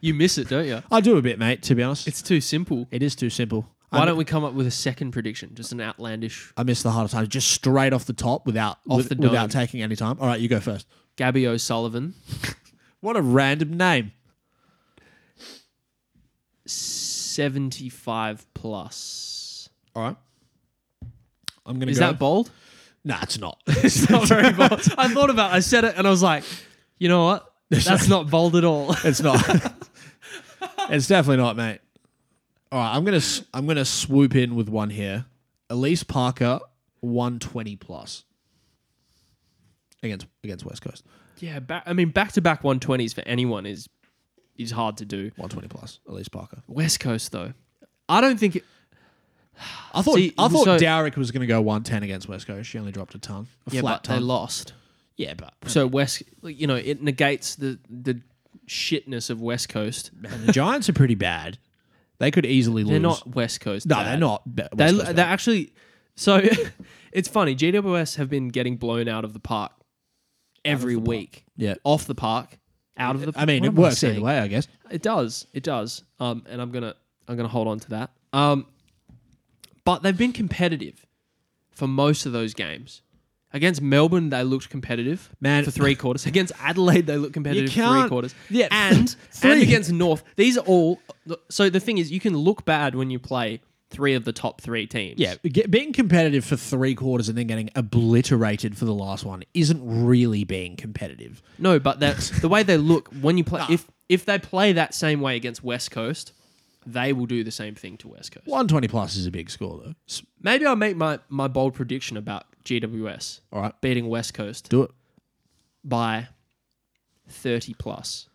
Speaker 3: You miss it, don't you?
Speaker 2: I do a bit, mate. To be honest,
Speaker 3: It's too simple.
Speaker 2: it is too simple.
Speaker 3: Why don't we come up with a second prediction? Just an outlandish
Speaker 2: I missed the harder times, just straight off the top without
Speaker 3: Off
Speaker 2: with-
Speaker 3: the dome.
Speaker 2: without taking any time. All right, you go first.
Speaker 3: Gabby O'Sullivan,
Speaker 2: What a random name.
Speaker 3: 75 plus.
Speaker 2: All right, I'm gonna
Speaker 3: Is
Speaker 2: go.
Speaker 3: that bold?
Speaker 2: Nah, it's not.
Speaker 3: It's not very bold. I thought about it. I said it and I was like, you know what? That's not bold at all.
Speaker 2: It's not. it's definitely not, mate. All right, I'm gonna s- I'm gonna swoop in with one here. Elise Parker, 120 plus against against West Coast.
Speaker 3: yeah, back, I mean, back to back 120s for anyone is is hard to do.
Speaker 2: 120 plus. Elise Parker.
Speaker 3: West Coast, though. I don't think it,
Speaker 2: I thought
Speaker 3: See,
Speaker 2: I thought
Speaker 3: so-
Speaker 2: Dowrick was gonna go 110 against West Coast. She only dropped a ton, a
Speaker 3: yeah,
Speaker 2: flat
Speaker 3: but they
Speaker 2: ton.
Speaker 3: lost.
Speaker 2: yeah, but
Speaker 3: So West, you know, it negates the the shitness of West Coast.
Speaker 2: man, the Giants are pretty bad. They could easily lose.
Speaker 3: They're not West Coast.
Speaker 2: No,
Speaker 3: bad.
Speaker 2: they're not. be- West
Speaker 3: They
Speaker 2: Coast
Speaker 3: they're
Speaker 2: bad.
Speaker 3: actually so it's funny. GWS have been getting blown out of the park every week.
Speaker 2: Yeah.
Speaker 3: off the park, out of the.
Speaker 2: I mean,
Speaker 3: what
Speaker 2: it
Speaker 3: am
Speaker 2: works either way, I guess.
Speaker 3: It does. It does. Um, and I'm gonna I'm gonna hold on to that. Um, but they've been competitive for most of those games. Against Melbourne, they looked competitive,
Speaker 2: Man-
Speaker 3: for three quarters. Against Adelaide, they looked competitive for three
Speaker 2: can't-
Speaker 3: quarters.
Speaker 2: Yeah,
Speaker 3: and
Speaker 2: three.
Speaker 3: and against North, these are all. So the thing is, you can look bad when you play three of the top three teams.
Speaker 2: Yeah, get, being competitive for three quarters and then getting obliterated for the last one isn't really being competitive.
Speaker 3: No, but that's the way they look when you play. If if they play that same way against West Coast, they will do the same thing to West Coast.
Speaker 2: 120 plus is a big score, though. S-
Speaker 3: Maybe I'll make my, my bold prediction about GWS
Speaker 2: All right,
Speaker 3: beating West Coast
Speaker 2: do it.
Speaker 3: by 30 plus.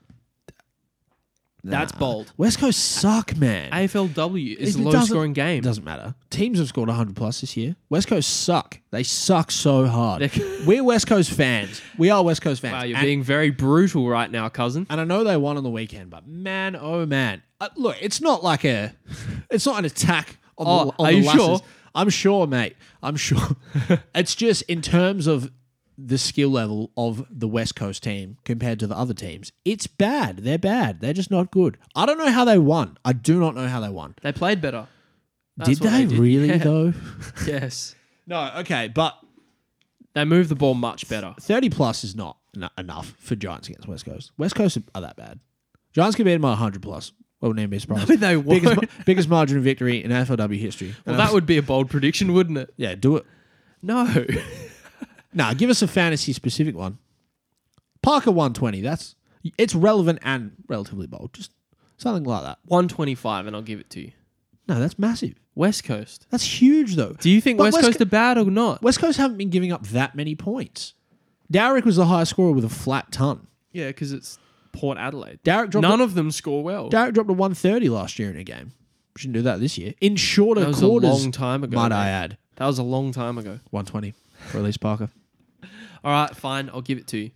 Speaker 3: That's bold.
Speaker 2: West Coast suck, man.
Speaker 3: AFLW is
Speaker 2: It
Speaker 3: a low
Speaker 2: doesn't-
Speaker 3: scoring game.
Speaker 2: It doesn't matter. Teams have scored 100 plus this year. West Coast suck. They suck so hard.
Speaker 3: They're-
Speaker 2: We're West Coast fans. We are West Coast fans.
Speaker 3: Wow, you're
Speaker 2: and,
Speaker 3: being very brutal right now, cousin.
Speaker 2: and I know they won on the weekend, but man, oh man. Uh, look, it's not like a, it's not an attack on
Speaker 3: Oh,
Speaker 2: the, on
Speaker 3: are
Speaker 2: the
Speaker 3: you
Speaker 2: lasses.
Speaker 3: sure?
Speaker 2: I'm sure, mate. I'm sure. it's just in terms of the skill level of the West Coast team compared to the other teams, it's bad. They're bad. They're just not good. I don't know how they won. I do not know how they won.
Speaker 3: They played better. That's
Speaker 2: did
Speaker 3: what
Speaker 2: they,
Speaker 3: did.
Speaker 2: really
Speaker 3: Yeah.
Speaker 2: though?
Speaker 3: Yes.
Speaker 2: No. Okay, but
Speaker 3: They moved the ball much better.
Speaker 2: 30 plus is not en- enough for Giants against West Coast. West Coast are that bad. Giants can beat them by 100 plus. I wouldn't even be surprised.
Speaker 3: No, they
Speaker 2: biggest,
Speaker 3: won't.
Speaker 2: ma- biggest margin of victory in AFLW history.
Speaker 3: Well, that um, would be a bold prediction, wouldn't it?
Speaker 2: yeah, do it.
Speaker 3: No.
Speaker 2: Nah, give us a fantasy specific one. Parker 120. That's it's relevant and relatively bold. Just something like that.
Speaker 3: 125, and I'll give it to you.
Speaker 2: No, that's massive.
Speaker 3: West Coast.
Speaker 2: That's huge though.
Speaker 3: Do you think West,
Speaker 2: West
Speaker 3: Coast
Speaker 2: Co-
Speaker 3: are bad or not?
Speaker 2: West Coast haven't been giving up that many points. Dowrick was the highest scorer with a flat ton.
Speaker 3: Yeah, because it's Port Adelaide.
Speaker 2: Dowrick dropped
Speaker 3: None
Speaker 2: a,
Speaker 3: of them score well.
Speaker 2: Dowrick dropped a 130 last year in a game. Shouldn't do that this year. In shorter
Speaker 3: That was a long time ago,
Speaker 2: might
Speaker 3: mate.
Speaker 2: I add.
Speaker 3: That was a long time ago.
Speaker 2: 120 for Elise Parker.
Speaker 3: All right, fine. I'll give it to you.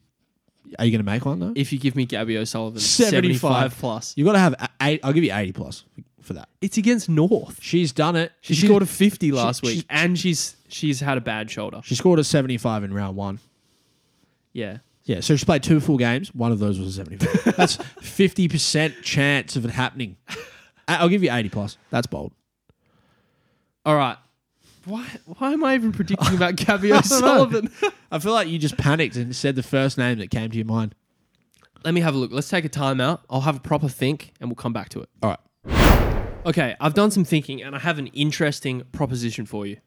Speaker 2: Are you going to make one though?
Speaker 3: If you give me Gabby O'Sullivan
Speaker 2: 75.
Speaker 3: 75 plus.
Speaker 2: You've got to have a- eight. I'll give you 80 plus for that.
Speaker 3: It's against North.
Speaker 2: She's done it.
Speaker 3: She scored a 50 last
Speaker 2: she-
Speaker 3: week, and she's she's had a bad shoulder.
Speaker 2: She scored a 75 in round one.
Speaker 3: Yeah.
Speaker 2: Yeah, so she played two full games. One of those was a 75. That's 50% chance of it happening. I- I'll give you 80 plus. That's bold.
Speaker 3: All right. Why? Why am I even predicting about Gabby
Speaker 2: I.
Speaker 3: O'Sullivan?
Speaker 2: I feel like you just panicked and said the first name that came to your mind.
Speaker 3: Let me have a look. Let's take a time out. I'll have a proper think, and we'll come back to it.
Speaker 2: All right.
Speaker 3: Okay, I've done some thinking, and I have an interesting proposition for you.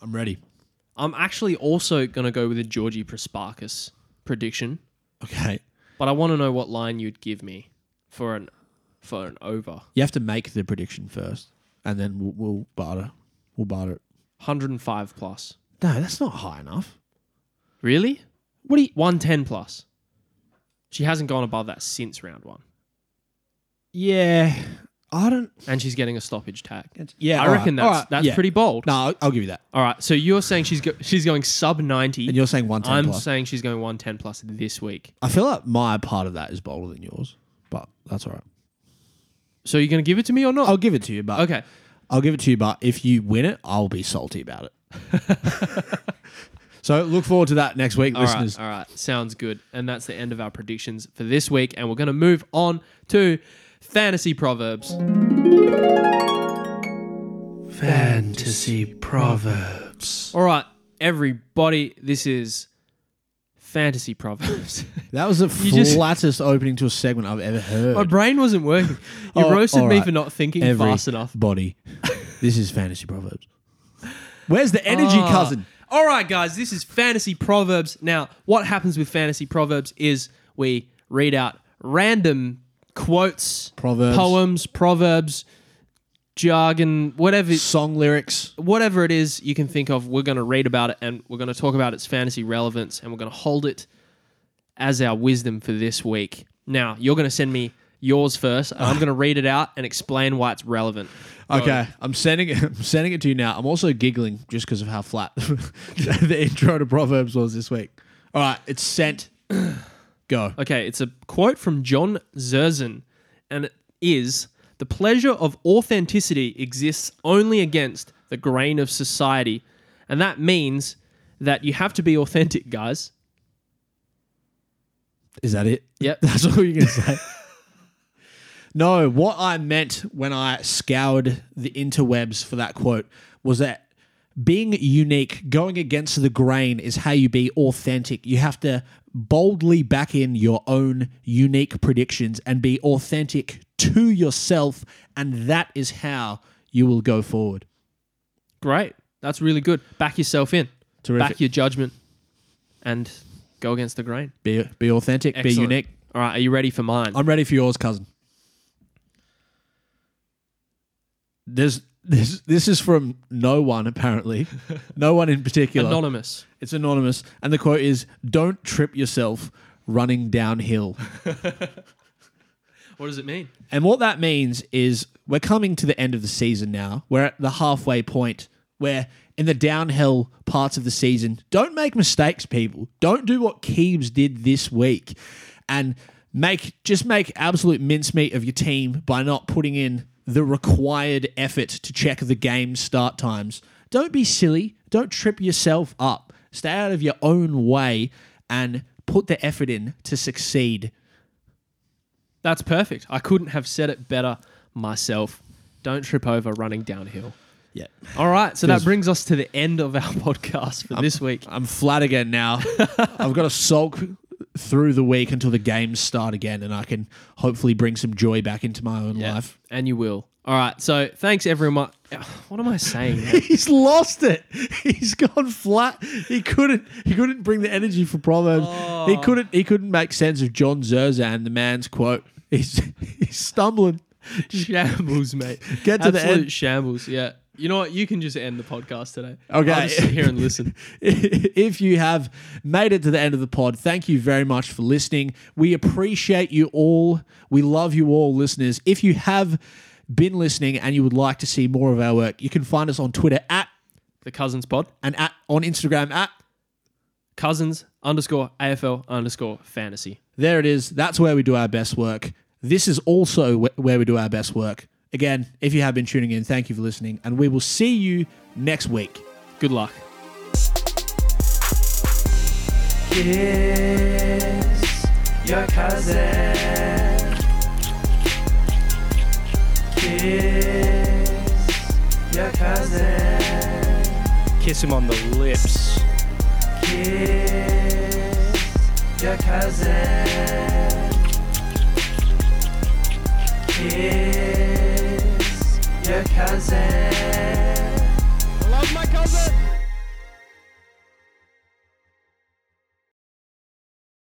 Speaker 2: I'm ready.
Speaker 3: I'm actually also going to go with a Georgie Prespakis prediction,
Speaker 2: Okay.
Speaker 3: but I want to know what line you'd give me for an for an over.
Speaker 2: You have to make the prediction first, and then we'll, we'll barter. We'll barter it.
Speaker 3: 105 plus.
Speaker 2: No, that's not high enough.
Speaker 3: Really?
Speaker 2: What do you?
Speaker 3: 110 plus. She hasn't gone above that since round one,
Speaker 2: Yeah, I don't.
Speaker 3: and she's getting a stoppage tag.
Speaker 2: Yeah,
Speaker 3: I
Speaker 2: all
Speaker 3: reckon
Speaker 2: all
Speaker 3: that's
Speaker 2: right,
Speaker 3: that's
Speaker 2: yeah.
Speaker 3: pretty bold.
Speaker 2: No, I'll, I'll give you that.
Speaker 3: All right, so you're saying she's go- she's going sub 90.
Speaker 2: And you're saying one ten
Speaker 3: I'm
Speaker 2: plus.
Speaker 3: saying she's going 110 plus this week.
Speaker 2: I feel like my part of that is bolder than yours, but that's all right.
Speaker 3: So you're going to give it to me or not?
Speaker 2: I'll give it to you, but
Speaker 3: okay.
Speaker 2: I'll give it to you. But if you win it, I'll be salty about it. so look forward to that next week,
Speaker 3: All right,
Speaker 2: listeners.
Speaker 3: all right. Sounds good. And that's the end of our predictions for this week. And we're going to move on to fantasy proverbs.
Speaker 1: Fantasy proverbs.
Speaker 3: All right, everybody, this is fantasy proverbs.
Speaker 2: That was the
Speaker 3: You just-
Speaker 2: flattest opening to a segment I've ever heard.
Speaker 3: My brain wasn't working. You
Speaker 2: Oh,
Speaker 3: roasted
Speaker 2: all
Speaker 3: me
Speaker 2: right.
Speaker 3: for not thinking
Speaker 2: Every
Speaker 3: fast enough.
Speaker 2: Body. this is fantasy proverbs. Where's the energy,
Speaker 3: Ah.
Speaker 2: cousin?
Speaker 3: All right, guys, this is fantasy proverbs. Now, what happens with fantasy proverbs is we read out random quotes,
Speaker 2: Proverbs.
Speaker 3: poems, proverbs, jargon, whatever
Speaker 2: Song lyrics.
Speaker 3: whatever it is you can think of, we're going to read about it and we're going to talk about its fantasy relevance and we're going to hold it as our wisdom for this week. Now, you're going to send me yours first, and I'm uh. going to read it out and explain why it's relevant.
Speaker 2: Okay, I'm sending it. I'm sending it to you now. I'm also giggling just because of how flat the intro to Proverbs was this week. All right, it's sent. Go.
Speaker 3: Okay, it's a quote from John Zerzan, and it is The pleasure of authenticity exists only against the grain of society. And that means that you have to be authentic, guys.
Speaker 2: Is that it?
Speaker 3: Yep.
Speaker 2: That's all you're gonna say. no, what I meant when I scoured the interwebs for that quote was that being unique, going against the grain, is how you be authentic. You have to boldly back in your own unique predictions and be authentic to yourself, and that is how you will go forward.
Speaker 3: Great. That's really good. Back yourself in.
Speaker 2: Terrific.
Speaker 3: Back your judgment and go against the grain.
Speaker 2: Be be authentic, be unique.
Speaker 3: All right, are you ready for mine?
Speaker 2: I'm ready for yours, cousin. There's this this is from no one apparently. no one in particular.
Speaker 3: Anonymous.
Speaker 2: it's anonymous and the quote is don't trip yourself running downhill.
Speaker 3: What does it mean?
Speaker 2: and what that means is we're coming to the end of the season now. We're at the halfway point where in the downhill parts of the season, don't make mistakes, people. Don't do what Keebs did this week and make just make absolute mincemeat of your team by not putting in the required effort to check the game start times. Don't be silly. Don't trip yourself up. Stay out of your own way and put the effort in to succeed.
Speaker 3: That's perfect. I couldn't have said it better myself. Don't trip over running downhill.
Speaker 2: Yeah.
Speaker 3: All right, so that brings us to the end of our podcast for this week.
Speaker 2: I'm flat again now. I've got to sulk through the week until the games start again, and I can hopefully bring some joy back into my own
Speaker 3: Yeah,
Speaker 2: life.
Speaker 3: and you will. All right, so thanks everyone. What am I saying? man?
Speaker 2: He's lost it. He's gone flat. He couldn't. He couldn't bring the energy for proverbs. He oh. couldn't. He couldn't make sense of John Zerzan, the man's quote. He's he's stumbling.
Speaker 3: shambles, mate.
Speaker 2: Get to the
Speaker 3: Absolute
Speaker 2: end.
Speaker 3: shambles. Yeah. You know what? You can just end the podcast today.
Speaker 2: Okay.
Speaker 3: I'll just sit here and listen.
Speaker 2: if you have made it to the end of the pod, thank you very much for listening. We appreciate you all. We love you all, listeners. If you have been listening and you would like to see more of our work, you can find us on Twitter at
Speaker 3: The Cousins Pod.
Speaker 2: and at on Instagram at.
Speaker 3: Cousins underscore AFL underscore fantasy.
Speaker 2: There it is. That's where we do our best work. This is also wh- where we do our best work. Again, if you have been tuning in, thank you for listening, and we will see you next week.
Speaker 3: Good luck.
Speaker 6: Kiss your cousin. Kiss your cousin.
Speaker 7: Kiss him on the lips.
Speaker 3: Kiss your cousin. Kiss your cousin. I love my cousin.